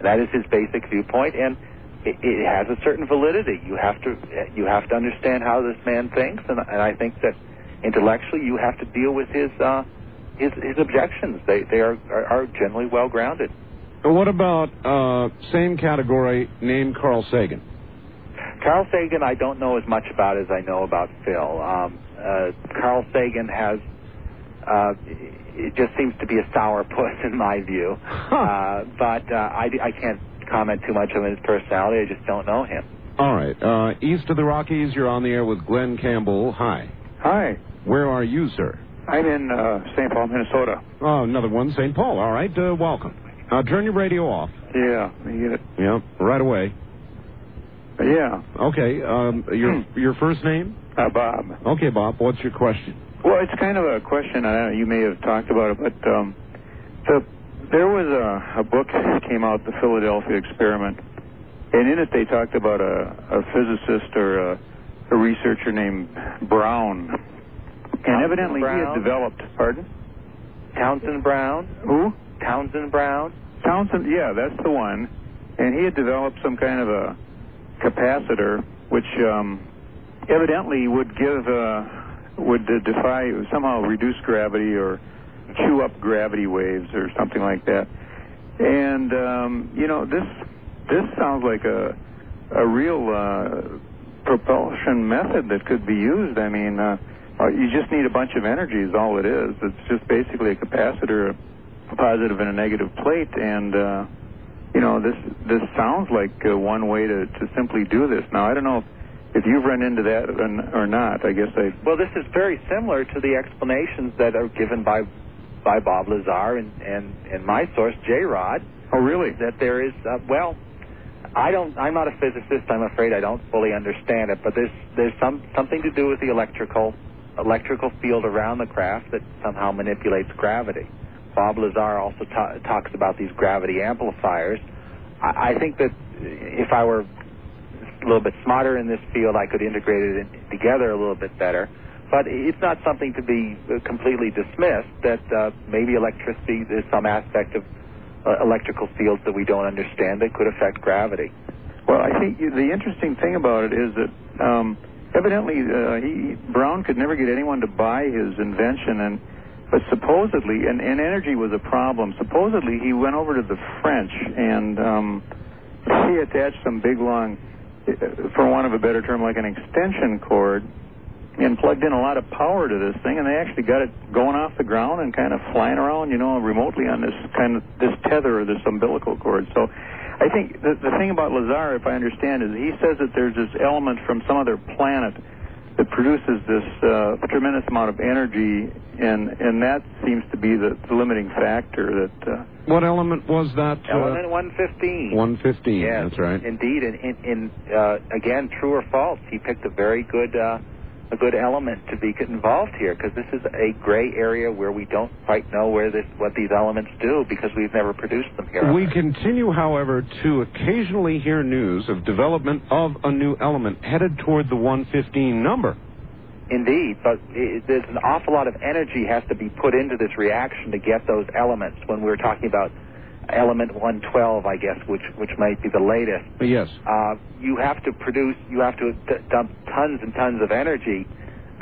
That is his basic viewpoint, and it, it has a certain validity. You have to you have to understand how this man thinks, and, and I think that intellectually you have to deal with his uh, his, his objections. They they are are, are generally well grounded. And What about uh, same category named Carl Sagan? Carl Sagan, I don't know as much about as I know about Phil. Um, uh, Carl Sagan has, uh, it just seems to be a sourpuss in my view. Uh, but uh, I, I can't comment too much on his personality. I just don't know him. All right. Uh, east of the Rockies, you're on the air with Glenn Campbell. Hi. Hi. Where are you, sir? I'm in uh, St. Paul, Minnesota. Oh, another one, St. Paul. All right. Uh, welcome. Uh, turn your radio off. Yeah, you get it. Yeah, right away. Yeah, Okay. Um, your your first name? uh, Bob. Okay, Bob. What's your question? Well, it's kind of a question. I don't know, you may have talked about it, but um, the there was a, a book that came out, the Philadelphia Experiment, and in it they talked about a, a physicist or a, a researcher named Brown, and evidently he had developed. Pardon? Townsend Brown. Who? Townsend Brown. Townsend, yeah, that's the one. And he had developed some kind of a capacitor, which um, evidently would give, uh, would defy, somehow reduce gravity or chew up gravity waves or something like that. And um, you know, this this sounds like a a real uh, propulsion method that could be used. I mean, uh, you just need a bunch of energy is all it is. It's just basically a capacitor, a positive and a negative plate, and uh, you know this this sounds like uh, one way to, to simply do this. Now I don't know if, if you've run into that or, not. I guess I Well, this is very similar to the explanations that are given by by Bob Lazar and and, and my source J Rod. Oh, really? That there is uh, well, I don't. I'm not a physicist. I'm afraid I don't fully understand it. But there's there's some something to do with the electrical electrical field around the craft that somehow manipulates gravity. Bob Lazar also ta- talks about these gravity amplifiers. I, I think that if I were a little bit smarter in this field, I could integrate it in, together a little bit better. But it's not something to be uh, completely dismissed. That uh, maybe electricity is some aspect of uh, electrical fields that we don't understand that could affect gravity. Well, I think the interesting thing about it is that um, evidently uh, he Brown could never get anyone to buy his invention, and but supposedly, and, and energy was a problem. Supposedly, he went over to the French and um, he attached some big long, uh, for want of a better term, like an extension cord, and plugged in a lot of power to this thing, and they actually got it going off the ground and kind of flying around, you know, remotely on this kind of this tether or this umbilical cord. So, I think the, the thing about Lazar, if I understand, is he says that there's this element from some other planet that produces this uh, tremendous amount of energy, and and that seems to be the, the limiting factor. That uh, What element was that? Element 115. 115. Yes, That's right. Indeed, and in, in uh, again, true or false, he picked a very good uh, a good element to be involved here because this is a gray area where we don't quite know where this what these elements do because we've never produced them here. We continue, however, to occasionally hear news of development of a new element headed toward the 115 number. Indeed, but it, there's an awful lot of energy has to be put into this reaction to get those elements. When we're talking about element 112, I guess, which which might be the latest. Yes. Uh, you have to produce, you have to d- dump tons and tons of energy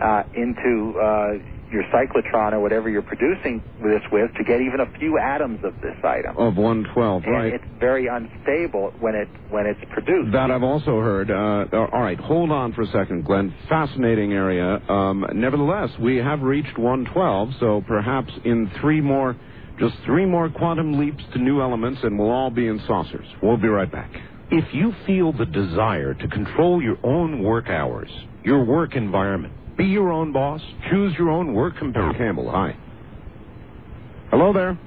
uh, into uh, your cyclotron or whatever you're producing this with to get even a few atoms of this item. Of 112, and right. it's very unstable when it when it's produced. That I've also heard. Uh, all right, hold on for a second, Glenn. Fascinating area. Um, nevertheless, we have reached 112, so perhaps in three more, just three more quantum leaps to new elements, and we'll all be in saucers. We'll be right back. If you feel the desire to control your own work hours, your work environment, be your own boss, choose your own work companion. Campbell, hi. Hello there.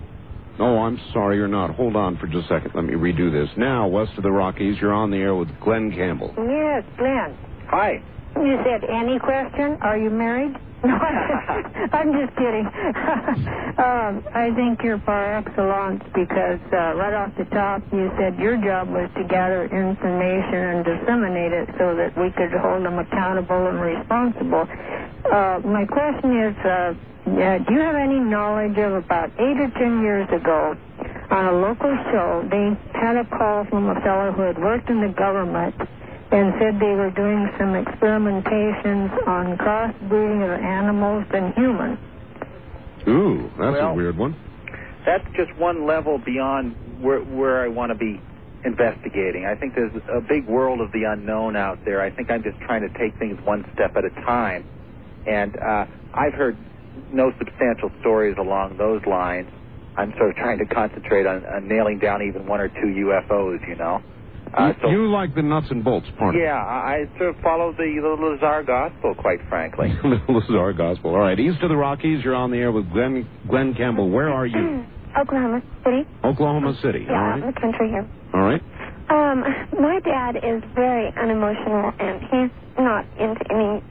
Oh, I'm sorry you're not. Hold on for just a second. Let me redo this. Now, west of the Rockies, you're on the air with Glenn Campbell. Yes, Glenn. Hi. You said any question? Are you married? I'm just kidding. um, I think you're par excellence because uh, right off the top you said your job was to gather information and disseminate it so that we could hold them accountable and responsible. Uh, my question is, uh, do you have any knowledge of about eight or ten years ago on a local show they had a call from a fellow who had worked in the government and said they were doing some experimentations on crossbreeding of animals and humans. Ooh, that's Well- a weird one. That's just one level beyond where where I want to be investigating. I think there's a big world of the unknown out there. I think I'm just trying to take things one step at a time. And uh, I've heard no substantial stories along those lines. I'm sort of trying to concentrate on, on nailing down even one or two UFOs, you know. Uh, you, you like the nuts and bolts part yeah, I, I sort of follow the, the Lazar gospel, quite frankly. of it. this is our gospel. All right, east of the Rockies, you're on the air with Glenn, Glenn Campbell. Where are you? Oklahoma City. Oklahoma City. Yeah, All out in the country here. All right. Um, my dad is very unemotional, and he's not into any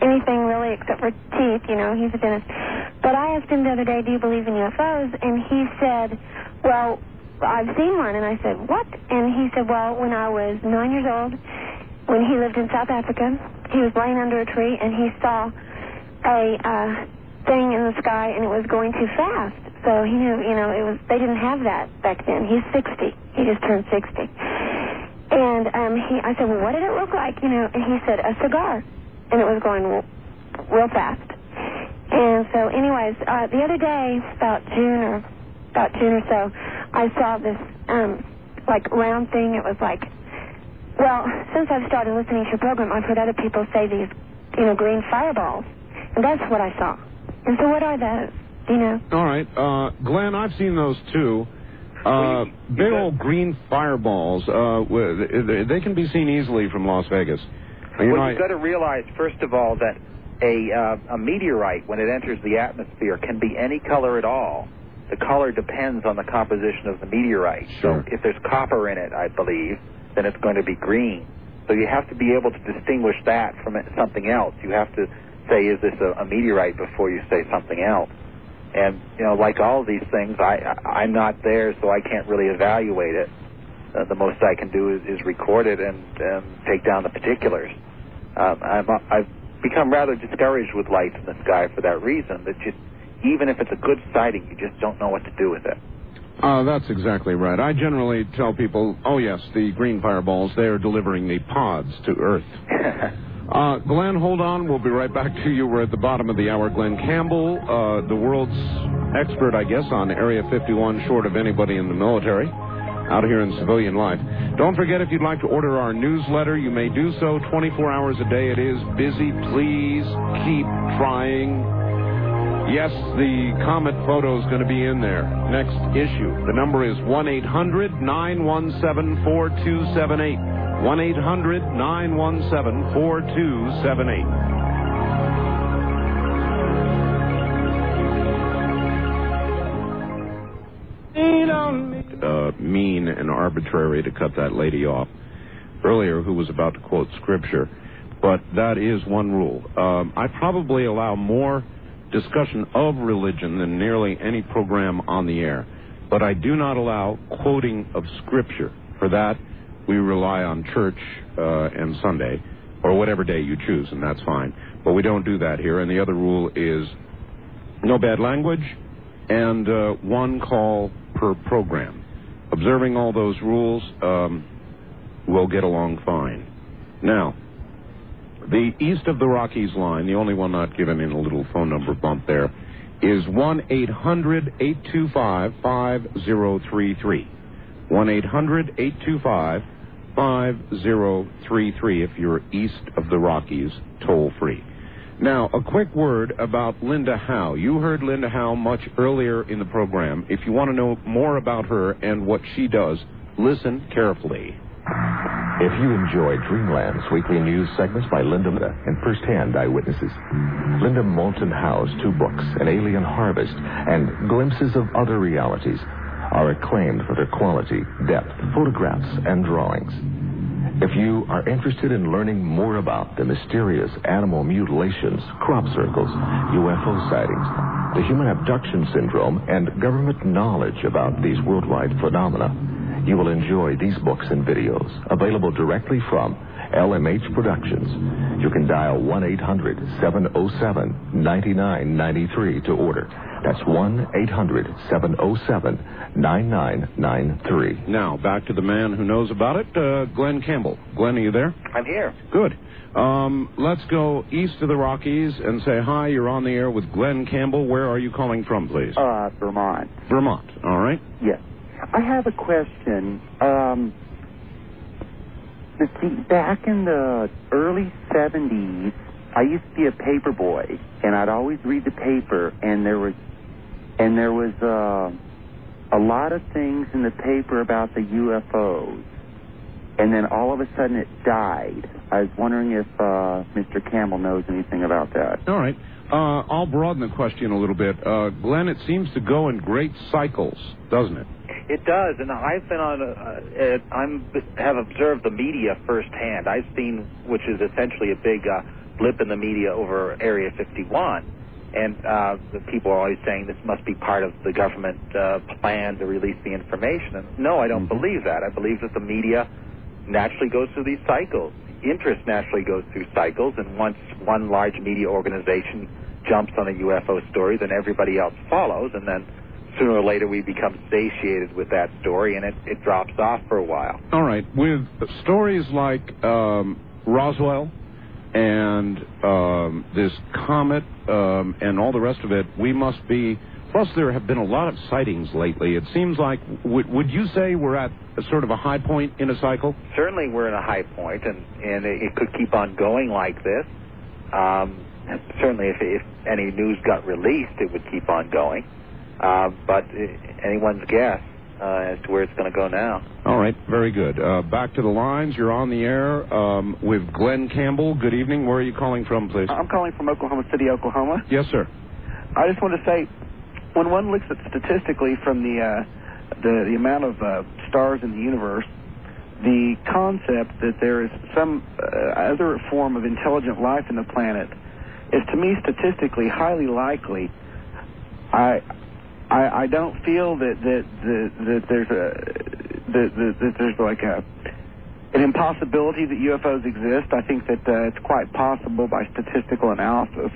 anything really except for teeth. You know, he's a dentist. But I asked him the other day, "Do you believe in UFOs?" And he said, "Well, I've seen one." And I said, "What?" And he said, "Well, when I was nine years old, when he lived in South Africa, he was laying under a tree and he saw a uh, thing in the sky, and it was going too fast." So he knew, you know, it was. They didn't have that back then. He's 60. He just turned 60. And um, he, I said, well, what did it look like? You know, and he said a cigar, and it was going real, fast. And so, anyways, uh, the other day, about June or about June or so, I saw this um, like round thing. It was like, well, since I've started listening to your program, I've heard other people say these, you know, green fireballs, and that's what I saw. And so, what are those? Do you know? All right, uh, Glenn, I've seen those too. Uh, big old green fireballs. Uh, they- they can be seen easily from Las Vegas. You well, I- you've got to realize, first of all, that a, uh, a meteorite, when it enters the atmosphere, can be any color at all. The color depends on the composition of the meteorite. Sure. So if there's copper in it, I believe, then it's going to be green. So you have to be able to distinguish that from something else. You have to say, is this a, a meteorite before you say something else. And, you know, like all of these things, I, I, I'm not there, so I can't really evaluate it. Uh, the most I can do is, is record it and, and take down the particulars. Um, I'm, I've become rather discouraged with lights in the sky for that reason. That you, even if it's a good sighting, you just don't know what to do with it. Uh, that's exactly right. I generally tell people, oh yes, the green fireballs, they are delivering the pods to Earth. uh, Glenn, hold on. We'll be right back to you. We're at the bottom of the hour. Glenn Campbell, uh, the world's expert, I guess, on Area 51, short of anybody in the military, out here in civilian life. Don't forget, if you'd like to order our newsletter, you may do so 24 hours a day. It is busy. Please keep trying. Yes, the comet photo is going to be in there. Next issue. The number is 1 800 917 4278. 1 800 917 4278. Uh, mean and arbitrary to cut that lady off earlier who was about to quote scripture. But that is one rule. Um, I probably allow more discussion of religion than nearly any program on the air. But I do not allow quoting of scripture. For that, we rely on church uh, and Sunday, or whatever day you choose, and that's fine. But we don't do that here. And the other rule is no bad language and uh, one call per program. observing all those rules, um, we'll get along fine. Now, the east of the Rockies line, the only one not given in a little phone number bump there, is 1 800 825 5033. 1 800 825 5033 if you're east of the Rockies, toll free. Now, a quick word about Linda Howe. You heard Linda Howe much earlier in the program. If you want to know more about her and what she does, listen carefully. If you enjoy Dreamland's weekly news segments by Linda and first-hand eyewitnesses, Linda Moulton Howe's two books, An Alien Harvest and Glimpses of Other Realities, are acclaimed for their quality, depth, photographs, and drawings. If you are interested in learning more about the mysterious animal mutilations, crop circles, UFO sightings, the human abduction syndrome, and government knowledge about these worldwide phenomena, you will enjoy these books and videos available directly from LMH Productions. You can dial 1 800 707 9993 to order. That's 1 800 707 9993. Now, back to the man who knows about it, uh, Glenn Campbell. Glenn, are you there? I'm here. Good. Um, let's go east of the Rockies and say hi. You're on the air with Glenn Campbell. Where are you calling from, please? Uh, Vermont. Vermont. All right. Yes. I have a question. Um, see, back in the early 70s, I used to be a paper boy, and I'd always read the paper, and there was, and there was uh, a lot of things in the paper about the UFOs, and then all of a sudden it died. I was wondering if uh, Mr. Campbell knows anything about that. All right. Uh, I'll broaden the question a little bit. Uh, Glenn, it seems to go in great cycles, doesn't it? It does, and I've been on. A, uh, I'm have observed the media firsthand. I've seen, which is essentially a big uh, blip in the media over Area 51, and uh, the people are always saying this must be part of the government uh, plan to release the information. And no, I don't believe that. I believe that the media naturally goes through these cycles. Interest naturally goes through cycles, and once one large media organization jumps on a UFO story, then everybody else follows, and then sooner or later we become satiated with that story and it, it drops off for a while. All right. With stories like um, Roswell and um, this comet um, and all the rest of it, we must be. Plus, there have been a lot of sightings lately. It seems like, would, would you say we're at a sort of a high point in a cycle? Certainly, we're in a high point, and, and it, it could keep on going like this. Um, certainly, if, if any news got released, it would keep on going. Uh, but anyone's guess uh, as to where it's going to go now. All right, very good. Uh, back to the lines. You're on the air um, with Glenn Campbell. Good evening. Where are you calling from, please? I'm calling from Oklahoma City, Oklahoma. Yes, sir. I just want to say, when one looks at statistically from the uh, the, the amount of uh, stars in the universe, the concept that there is some uh, other form of intelligent life in the planet is, to me, statistically highly likely. I I, I don't feel that that that, that there's a that, that, that there's like a an impossibility that UFOs exist. I think that uh, it's quite possible by statistical analysis,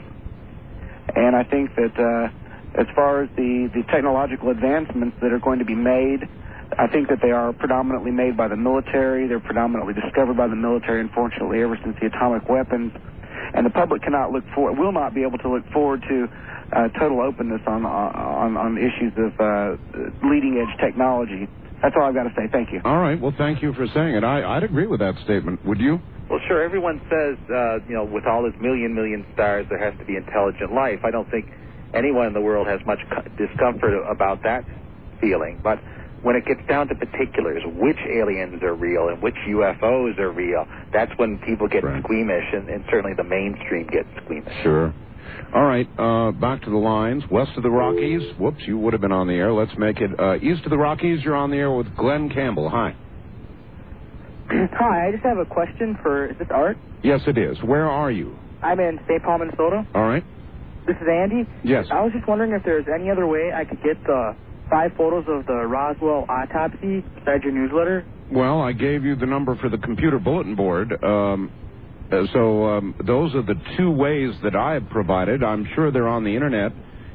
and I think that uh, as far as the the technological advancements that are going to be made. I think that they are predominantly made by the military. They're predominantly discovered by the military, unfortunately, ever since the atomic weapons. And the public cannot look for, will not be able to look forward to uh, total openness on on on issues of uh, leading edge technology. That's all I've got to say. Thank you. All right. Well, thank you for saying it. I, I'd agree with that statement. Would you? Well, sure. Everyone says, uh, you know, with all this million, million stars, there has to be intelligent life. I don't think anyone in the world has much discomfort about that feeling. But when it gets down to particulars, which aliens are real and which UFOs are real, that's when people get Right. squeamish, and, and certainly the mainstream gets squeamish. Sure. All right, uh, back to the lines. West of the Rockies. Whoops, you would have been on the air. Let's make it uh, east of the Rockies. You're on the air with Glenn Campbell. Hi. Hi, I just have a question for, is this Art? Yes, it is. Where are you? I'm in St. Paul, Minnesota. All right. This is Andy. Yes. I was just wondering if there's any other way I could get the five photos of the Roswell autopsy besides your newsletter. Well, I gave you the number for the computer bulletin board. Um, so um, those are the two ways that I have provided. I'm sure they're on the internet.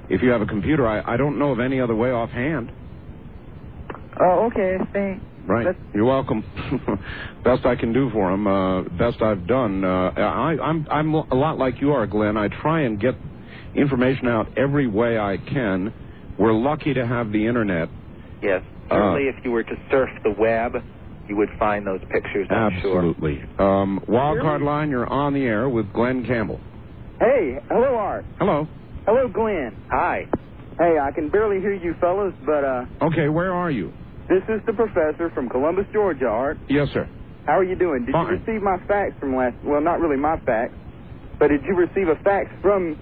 If you have a computer, I, I don't know of any other way offhand. Oh, okay. Thanks. Right. You're welcome. best I can do for them. Uh, best I've done. Uh, I, I'm I'm a lot like you are, Glenn. I try and get information out every way I can. We're lucky to have the internet. Yes. Uh, Certainly, if you were to surf the web, you would find those pictures. I'm sure. Absolutely. Um, Wildcard line, you're on the air with Glenn Campbell. Hey, hello, Art. Hello. Hello, Glenn. Hi. Hey, I can barely hear you fellas, but uh, Okay, where are you? this is the professor from Columbus, Georgia, Art. Yes, sir. How are you doing? Did Fine. you receive my fax from last? Well, not really my fax, but did you receive a fax from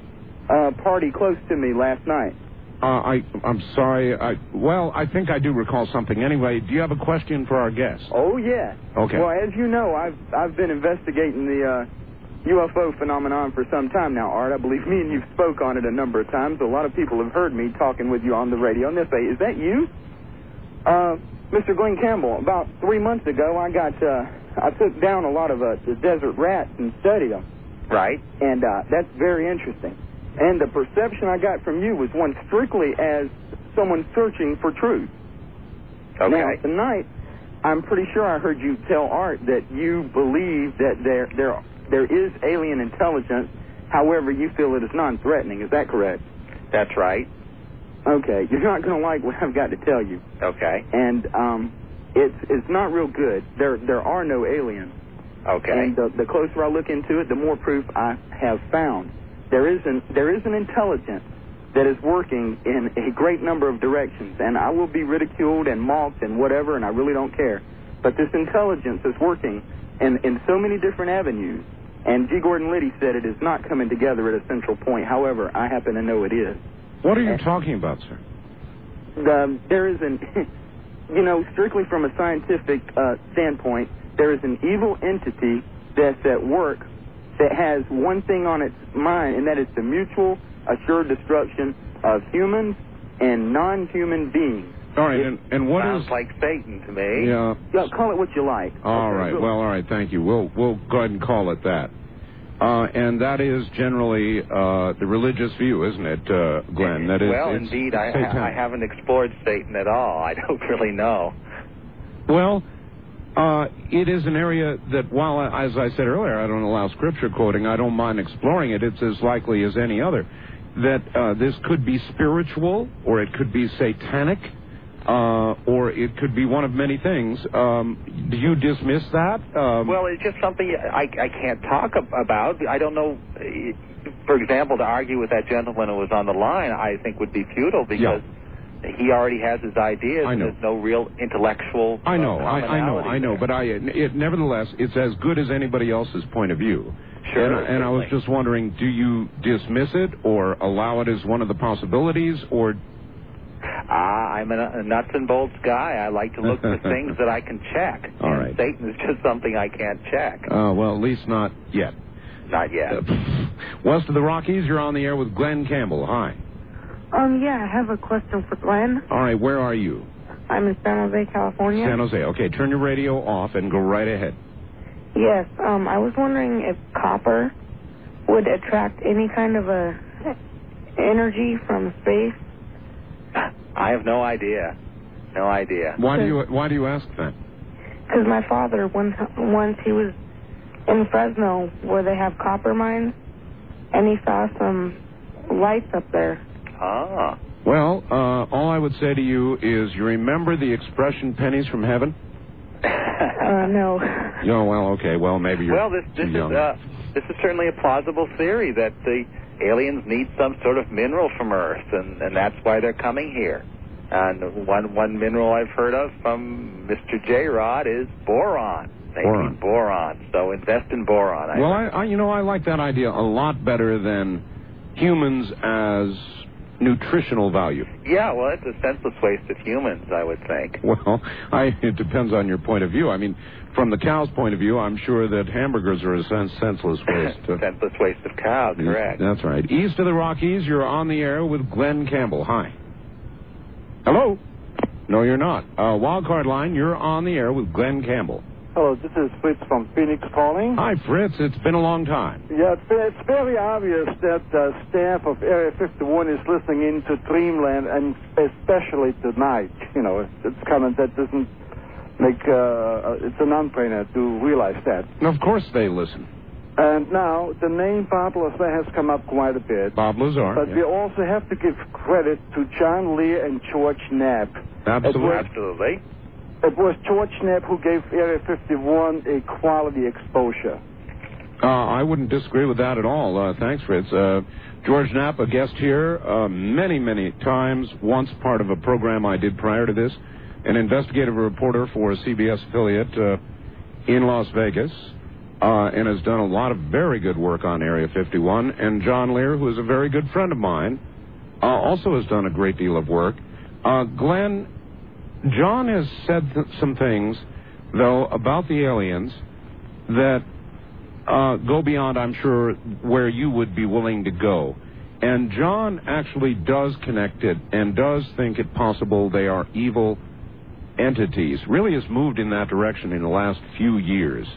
a party close to me last night? Uh, I I'm sorry. I well, I think I do recall something. Anyway, do you have a question for our guest? Oh yeah. Okay. Well, as you know, I've I've been investigating the uh, UFO phenomenon for some time now, Art. I believe me and you've spoke on it a number of times. A lot of people have heard me talking with you on the radio, and they say, "Is that you?" Uh, Mr. Glenn Campbell. About three months ago, I got uh, I took down a lot of uh, the desert rats and studied them. Right. And uh, that's very interesting. And the perception I got from you was one strictly as someone searching for truth. Okay. Now tonight, I'm pretty sure I heard you tell Art that you believe that there there there is alien intelligence. However, you feel it is non-threatening. Is that correct? That's right. Okay. You're not going to like what I've got to tell you. Okay. And um, it's it's not real good. There there are no aliens. Okay. And the, the closer I look into it, the more proof I have found. There is an there is an intelligence that is working in a great number of directions, and I will be ridiculed and mocked and whatever, and I really don't care. But this intelligence is working in in so many different avenues. And G. Gordon Liddy said it is not coming together at a central point. However, I happen to know it is. What are you talking about, sir? The, there is an, you know, strictly from a scientific uh, standpoint, there is an evil entity that's at work that has one thing on its mind, and that is the mutual assured destruction of humans and non-human beings. All right, and, and what Sounds is? like Satan to me. Yeah. Yeah, call it what you like. All right. Well, all right. Thank you. We'll we'll go ahead and call it that. Uh, and that is generally uh, the religious view, isn't it, uh, Glenn? That is. well, indeed, I. I haven't explored Satan at all. I don't really know. Well, uh, it is an area that, while, as I said earlier, I don't allow scripture quoting, I don't mind exploring it. It's as likely as any other that uh, this could be spiritual, or it could be satanic, uh, or it could be one of many things. Um, do you dismiss that? Um, Well, it's just something I, I can't talk about. I don't know. eh, For example, to argue with that gentleman who was on the line, I think would be futile because he already has his ideas. I know. There's no real intellectual. I know, uh, I, I know, I know, there. but I, it, nevertheless, it's as good as anybody else's point of view. Sure, And, I- and I was just wondering, do you dismiss it or allow it as one of the possibilities, or Ah, I'm a, a nuts and bolts guy. I like to look for things that I can check. All right. Satan is just something I can't check. uh, well, at least not yet. Not yet. Uh, west of the Rockies, you're on the air with Glenn Campbell. Hi. Um, yeah, I have a question for Glenn. All right, where are you? I'm in San Jose, California. San Jose. Okay, turn your radio off and go right ahead. Yes, um, I was wondering if copper would attract any kind of a energy from space. I have no idea. No idea. Why do you Why do you ask that? Because my father, one, once he was in Fresno where they have copper mines, and he saw some lights up there. Ah. Well, uh, all I would say to you is, you remember the expression "pennies from heaven"? Uh, no. Oh well, okay. Well, maybe you're Well, this too this is young. uh, this is certainly a plausible theory that the aliens need some sort of mineral from Earth, and and that's why they're coming here. And one one mineral I've heard of from Mr. Jarod is boron. They Boron. need boron, so invest in boron. I Well, I, I, you know, I like that idea a lot better than humans as nutritional value. Yeah, well, it's a senseless waste of humans, I would think. Well, I, it depends on your point of view. I mean, from the cow's point of view, I'm sure that hamburgers are a sense, senseless waste. Senseless waste of cow, correct. That's right. East of the Rockies, you're on the air with Glenn Campbell. Hi. Hello? No, you're not. Uh, wildcard line, you're on the air with Glenn Campbell. Hello, this is Fritz from Phoenix calling. Hi, Fritz. It's been a long time. Yeah, it's, it's very obvious that the staff of Area 51 is listening into Dreamland, and especially tonight. You know, it's, it's kind of that doesn't make uh, it's a non-brainer to realize that. And of course they listen. And now the name Bob Lazar has come up quite a bit. Bob Lazar. But yeah. we also have to give credit to John Lear and George Knapp. Absolutely. Absolutely. It was George Knapp who gave Area 51 a quality exposure. Uh, I wouldn't disagree with that at all. Uh, thanks, Fritz. Uh, George Knapp, a guest here uh, many, many times, once part of a program I did prior to this, an investigative reporter for a CBS affiliate uh, in Las Vegas, uh, and has done a lot of very good work on Area 51. And John Lear, who is a very good friend of mine, also has done a great deal of work. Glenn, John has said th- some things, though, about the aliens that uh, go beyond, I'm sure, where you would be willing to go. And John actually does connect it and does think it possible they are evil entities. Really has moved in that direction in the last few years.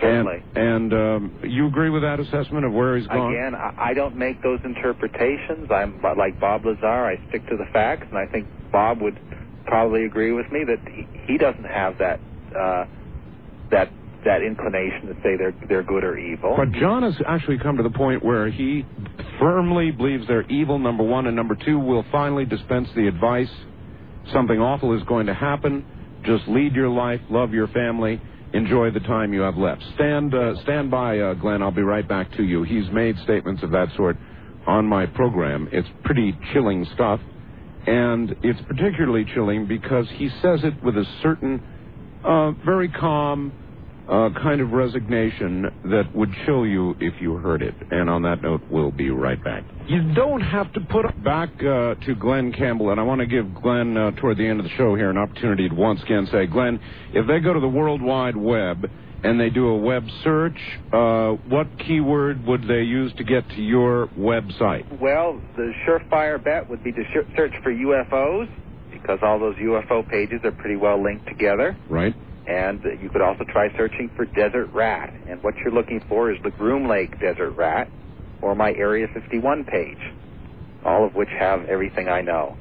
Certainly. And, and um, you agree with that assessment of where he's gone? Again, I I don't make those interpretations. I'm like Bob Lazar. I stick to the facts, and I think Bob would probably agree with me that he, doesn't have that uh, that that inclination to say they're they're good or evil. But John has actually come to the point where he firmly believes they're evil, number one, and number two, will finally dispense the advice something awful is going to happen. Just lead your life, love your family, enjoy the time you have left. Stand, uh, stand by, uh, Glenn. I'll be right back to you. He's made statements of that sort on my program. It's pretty chilling stuff, and it's particularly chilling because he says it with a certain, uh, very calm, uh, kind of resignation that would chill you if you heard it. And on that note, we'll be right back. You don't have to put up back uh, to Glenn Campbell, and I want to give Glenn uh, toward the end of the show here an opportunity to once again say, Glenn, if they go to the World Wide Web and they do a web search, uh, what keyword would they use to get to your website? Well, the surefire bet would be to sh- search for UFOs because all those UFO pages are pretty well linked together. Right. And you could also try searching for desert rat. And what you're looking for is the Groom Lake desert rat or my Area 51 page, all of which have everything I know.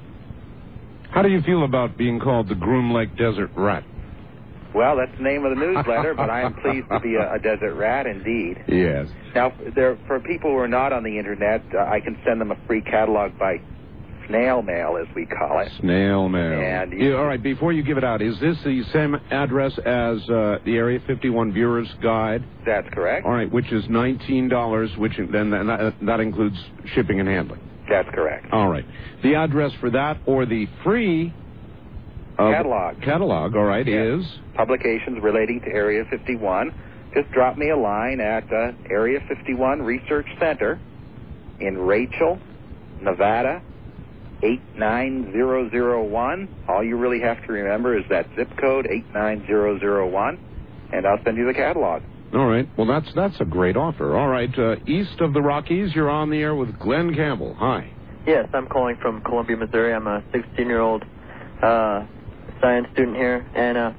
How do you feel about being called the Groom Lake Desert Rat? Well, that's the name of the newsletter, but I am pleased to be a, a desert rat indeed. Yes. Now, there, for people who are not on the internet, uh, I can send them a free catalog by snail mail, as we call it. Snail mail. And Yeah, all right, before you give it out, is this the same address as uh, the Area 51 Viewer's Guide? That's correct. All right, which is $19, which then that, that includes shipping and handling. That's correct. All right. The address for that or the free uh, Catalog. Catalog, all right, is Publications relating to Area 51. Just drop me a line at uh, Area 51 Research Center in Rachel, Nevada, 89001. All you really have to remember is that zip code 89001, and I'll send you the catalog. All right. Well, that's that's a great offer. All right. Uh, east of the Rockies, you're on the air with Glenn Campbell. Hi. Yes, I'm calling from Columbia, Missouri. I'm a 16-year-old uh, science student here, and uh,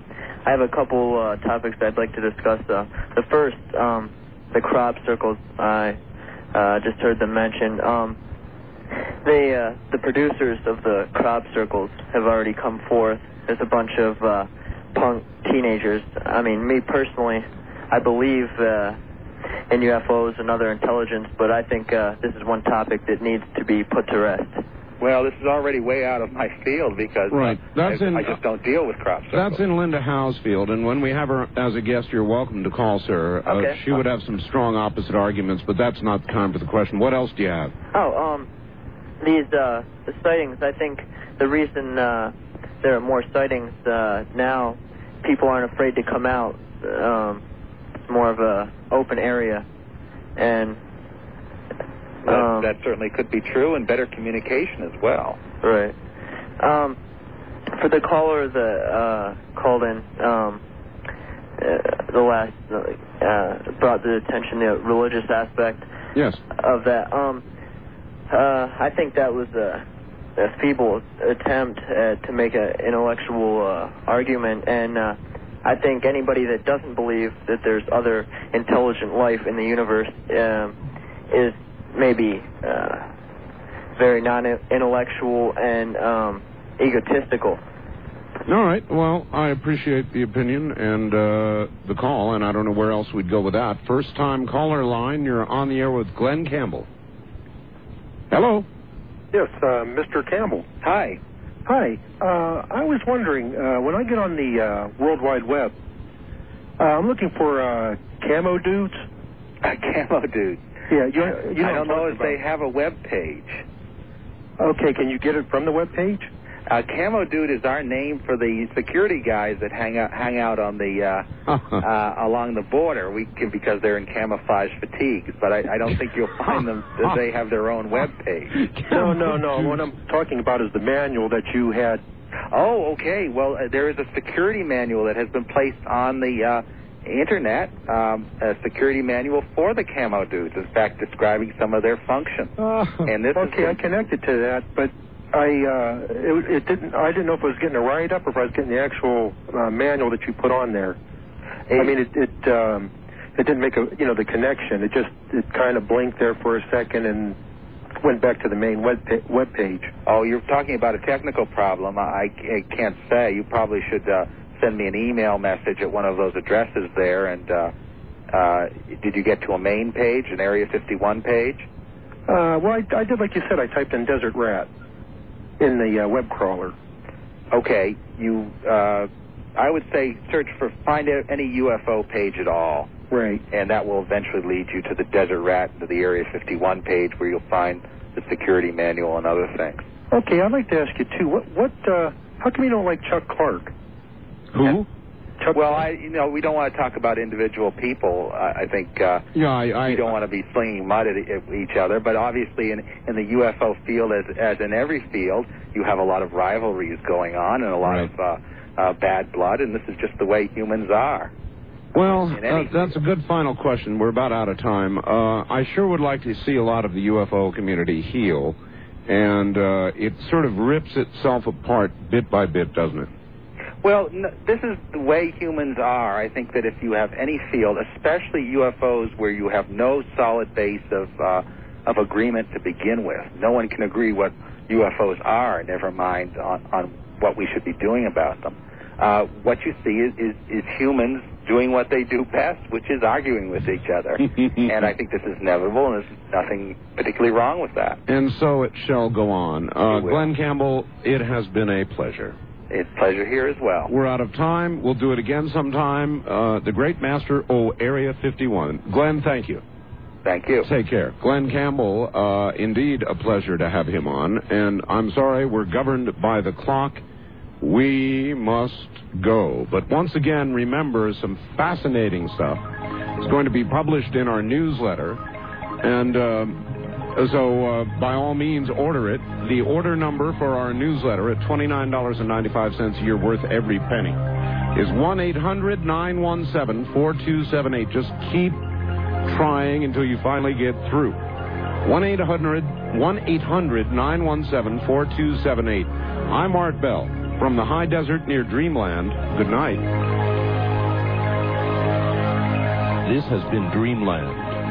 I have a couple uh, topics I'd like to discuss. Uh, the first, um, the crop circles. I uh, just heard them mentioned. Um, they, uh, the producers of the crop circles have already come forth. There's a bunch of uh, punk teenagers. I mean, me personally, I believe uh, in UFOs and other intelligence, but I think uh, this is one topic that needs to be put to rest. Well, this is already way out of my field because Right. uh, That's I, in- I just don't deal with crop circles. That's in Linda Howe's field, and when we have her as a guest, you're welcome to call, sir. Uh, Okay. she would have some strong opposite arguments, but that's not the time for the question. What else do you have? Oh, um, these uh, the sightings. I think the reason uh, there are more sightings uh, now, people aren't afraid to come out. Um, it's more of a open area, and That, um, that certainly could be true, and better communication as well. Right. Um, for the caller that uh, called in, um, uh, the last uh, brought the attention the religious aspect Yes. of that. Um, uh, I think that was a, a feeble attempt uh, to make an intellectual uh, argument, and uh, I think anybody that doesn't believe that there's other intelligent life in the universe um, is maybe uh, very non-intellectual and um, egotistical. All right. Well, I appreciate the opinion and uh, the call, and I don't know where else we'd go with that. First time caller line, you're on the air with Glenn Campbell. Hello. Yes, uh, Mr. Campbell. Hi. Hi. Uh, I was wondering, uh, when I get on the uh, World Wide Web, uh, I'm looking for uh, camo dudes. A camo dude. Yeah, you, you know I don't know if they have a web page. Okay, can you get it from the web page? Uh, camo dude is our name for the security guys that hang out hang out on the uh, uh, along the border. We can because they're in camouflage fatigues, but I, I don't think you'll find them that they have their own web page. No, no, no. What I'm talking about is the manual that you had. Oh, okay. Well, uh, there is a security manual that has been placed on the uh, internet, um, a security manual for the camo dudes. In fact, describing some of their functions. and this okay, I is connected to that, but I uh, it, it didn't. I didn't know if I was getting a write up or if I was getting the actual uh, manual that you put on there. I mean, it it um, it didn't make a you know the connection. It just it kind of blinked there for a second and went back to the main web pa- web page. Oh, you're talking about a technical problem. I, I can't say. You probably should uh, send me an email message at one of those addresses there. And uh, uh, did you get to a main page, an Area 51 page? Uh, well, I, I did like you said. I typed in desert rat in the uh, web crawler. Okay, you. Uh, I would say search for find out any UFO page at all. Right. And that will eventually lead you to the Desert Rat, to the Area 51 page, where you'll find the security manual and other things. Okay, I'd like to ask you too. What what? Uh, how come you don't like Chuck Clark? Who? Well, I, you know, we don't want to talk about individual people. I, I think uh, Yeah, I, I, we don't want to be slinging mud at, at each other. But obviously, in in the UFO field, as as in every field, you have a lot of rivalries going on and a lot of uh, uh, bad blood, and this is just the way humans are. Well, uh, that's a good final question. We're about out of time. Uh, I sure would like to see a lot of the UFO community heal, and uh, it sort of rips itself apart bit by bit, doesn't it? Well, n- this is the way humans are. I think that if you have any field, especially UFOs, where you have no solid base of uh, of agreement to begin with, no one can agree what UFOs are. Never mind on, on what we should be doing about them. Uh, what you see is, is is humans doing what they do best, which is arguing with each other. and I think this is inevitable, and there's nothing particularly wrong with that. And so it shall go on. Uh, Glenn Campbell, it has been a pleasure. It's a pleasure here as well. We're out of time. We'll do it again sometime. Uh, the Great Master O Area 51. Glenn, thank you. Thank you. Take care. Glenn Campbell, uh, indeed a pleasure to have him on. And I'm sorry, we're governed by the clock. We must go. But once again, remember some fascinating stuff. It's going to be published in our newsletter. And uh, so, uh, by all means, order it. The order number for our newsletter at $29.95 a year, worth every penny, is 1 800 917 4278. Just keep trying until you finally get through. 1 800 917 4278. I'm Art Bell from the high desert near Dreamland. Good night. This has been Dreamland,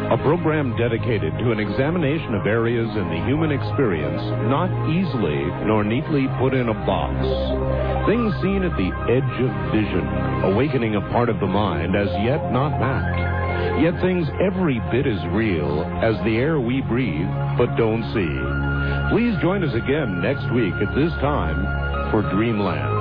a program dedicated to an examination of areas in the human experience not easily nor neatly put in a box. Things seen at the edge of vision, awakening a part of the mind as yet not mapped. Yet things every bit as real as the air we breathe but don't see. Please join us again next week at this time for Dreamland.